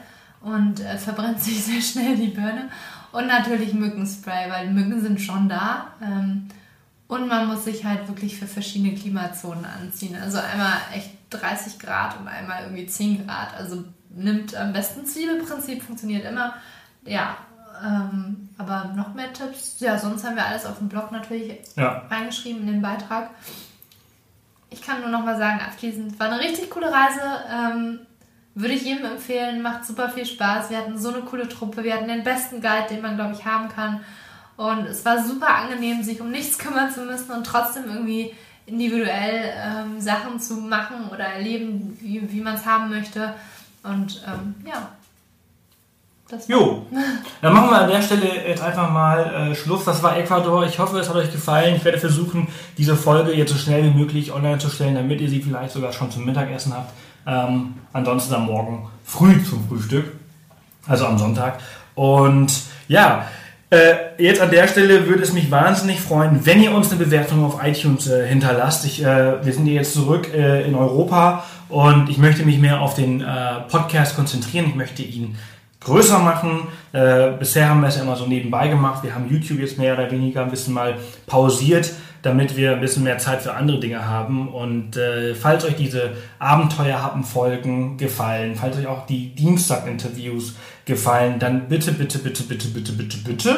und äh, verbrennt sich sehr schnell die Birne. Und natürlich Mückenspray, weil Mücken sind schon da. Ähm, und man muss sich halt wirklich für verschiedene Klimazonen anziehen. Also einmal echt 30 Grad und einmal irgendwie 10 Grad. Also nimmt am besten Zwiebelprinzip, funktioniert immer. Ja, ähm, aber noch mehr Tipps. Ja, sonst haben wir alles auf dem Blog natürlich ja. reingeschrieben in den Beitrag. Ich kann nur noch mal sagen, abschließend, war eine richtig coole Reise. Ähm, würde ich jedem empfehlen, macht super viel Spaß. Wir hatten so eine coole Truppe, wir hatten den besten Guide, den man, glaube ich, haben kann. Und es war super angenehm, sich um nichts kümmern zu müssen und trotzdem irgendwie individuell ähm, Sachen zu machen oder erleben, wie, wie man es haben möchte. Und ähm, ja. jo, dann machen wir an der Stelle jetzt einfach mal äh, Schluss. Das war Ecuador. Ich hoffe, es hat euch gefallen. Ich werde versuchen, diese Folge jetzt so schnell wie möglich online zu stellen, damit ihr sie vielleicht sogar schon zum Mittagessen habt. Ähm, ansonsten am Morgen früh zum Frühstück, also am Sonntag. Und ja, Äh, jetzt an der Stelle würde es mich wahnsinnig freuen, wenn ihr uns eine Bewertung auf iTunes äh, hinterlasst. Ich, äh, wir sind jetzt zurück äh, in Europa und ich möchte mich mehr auf den äh, Podcast konzentrieren. Ich möchte ihn größer machen. Äh, bisher haben wir es ja immer so nebenbei gemacht. Wir haben YouTube jetzt mehr oder weniger ein bisschen mal pausiert, damit wir ein bisschen mehr Zeit für andere Dinge haben. Und äh, falls euch diese Abenteuerhappen-Folgen gefallen, falls euch auch die Dienstag-Interviews gefallen, dann bitte, bitte, bitte, bitte, bitte, bitte, bitte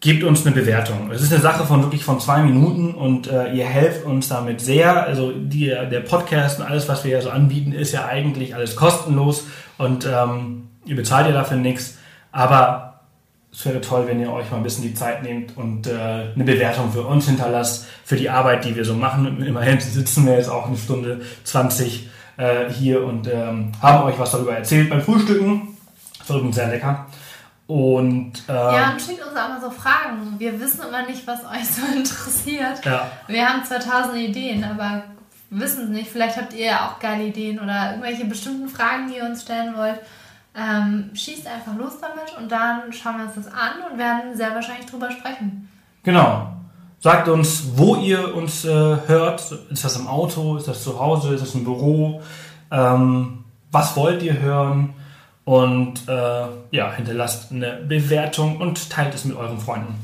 gebt uns eine Bewertung. Es ist eine Sache von wirklich von zwei Minuten und äh, ihr helft uns damit sehr. Also die, der Podcast und alles, was wir ja so anbieten, ist ja eigentlich alles kostenlos und ähm, ihr bezahlt ja dafür nichts. Aber es wäre toll, wenn ihr euch mal ein bisschen die Zeit nehmt und äh, eine Bewertung für uns hinterlasst, für die Arbeit, die wir so machen. Immerhin sitzen wir jetzt auch eine Stunde 20 äh, hier und ähm, haben euch was darüber erzählt beim Frühstücken. Das war übrigens sehr lecker. Und, ähm, ja, und schickt uns auch mal so Fragen. Wir wissen immer nicht, was euch so interessiert. Ja. Wir haben 2000 Ideen, aber wissen es nicht. Vielleicht habt ihr ja auch geile Ideen oder irgendwelche bestimmten Fragen, die ihr uns stellen wollt. Ähm, schießt einfach los damit und dann schauen wir uns das an und werden sehr wahrscheinlich drüber sprechen. Genau. Sagt uns, wo ihr uns äh, hört. Ist das im Auto? Ist das zu Hause? Ist das im Büro? Ähm, was wollt ihr hören? Und äh, ja, hinterlasst eine Bewertung und teilt es mit euren Freunden.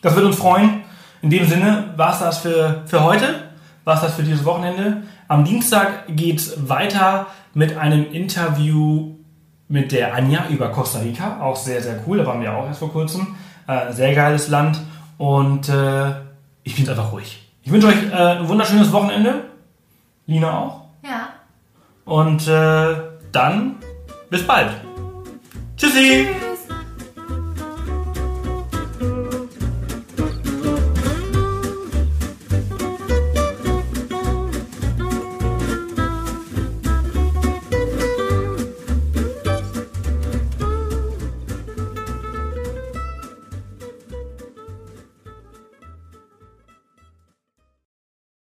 Das würde uns freuen. In dem Sinne war es das für, für heute, war es das für dieses Wochenende. Am Dienstag geht es weiter mit einem Interview mit der Anja über Costa Rica. Auch sehr, sehr cool. Da waren wir auch erst vor kurzem. Äh, sehr geiles Land. Und äh, ich bin einfach ruhig. Ich wünsche euch äh, ein wunderschönes Wochenende. Lina auch. Ja. Und äh, dann bis bald. Tschüssi.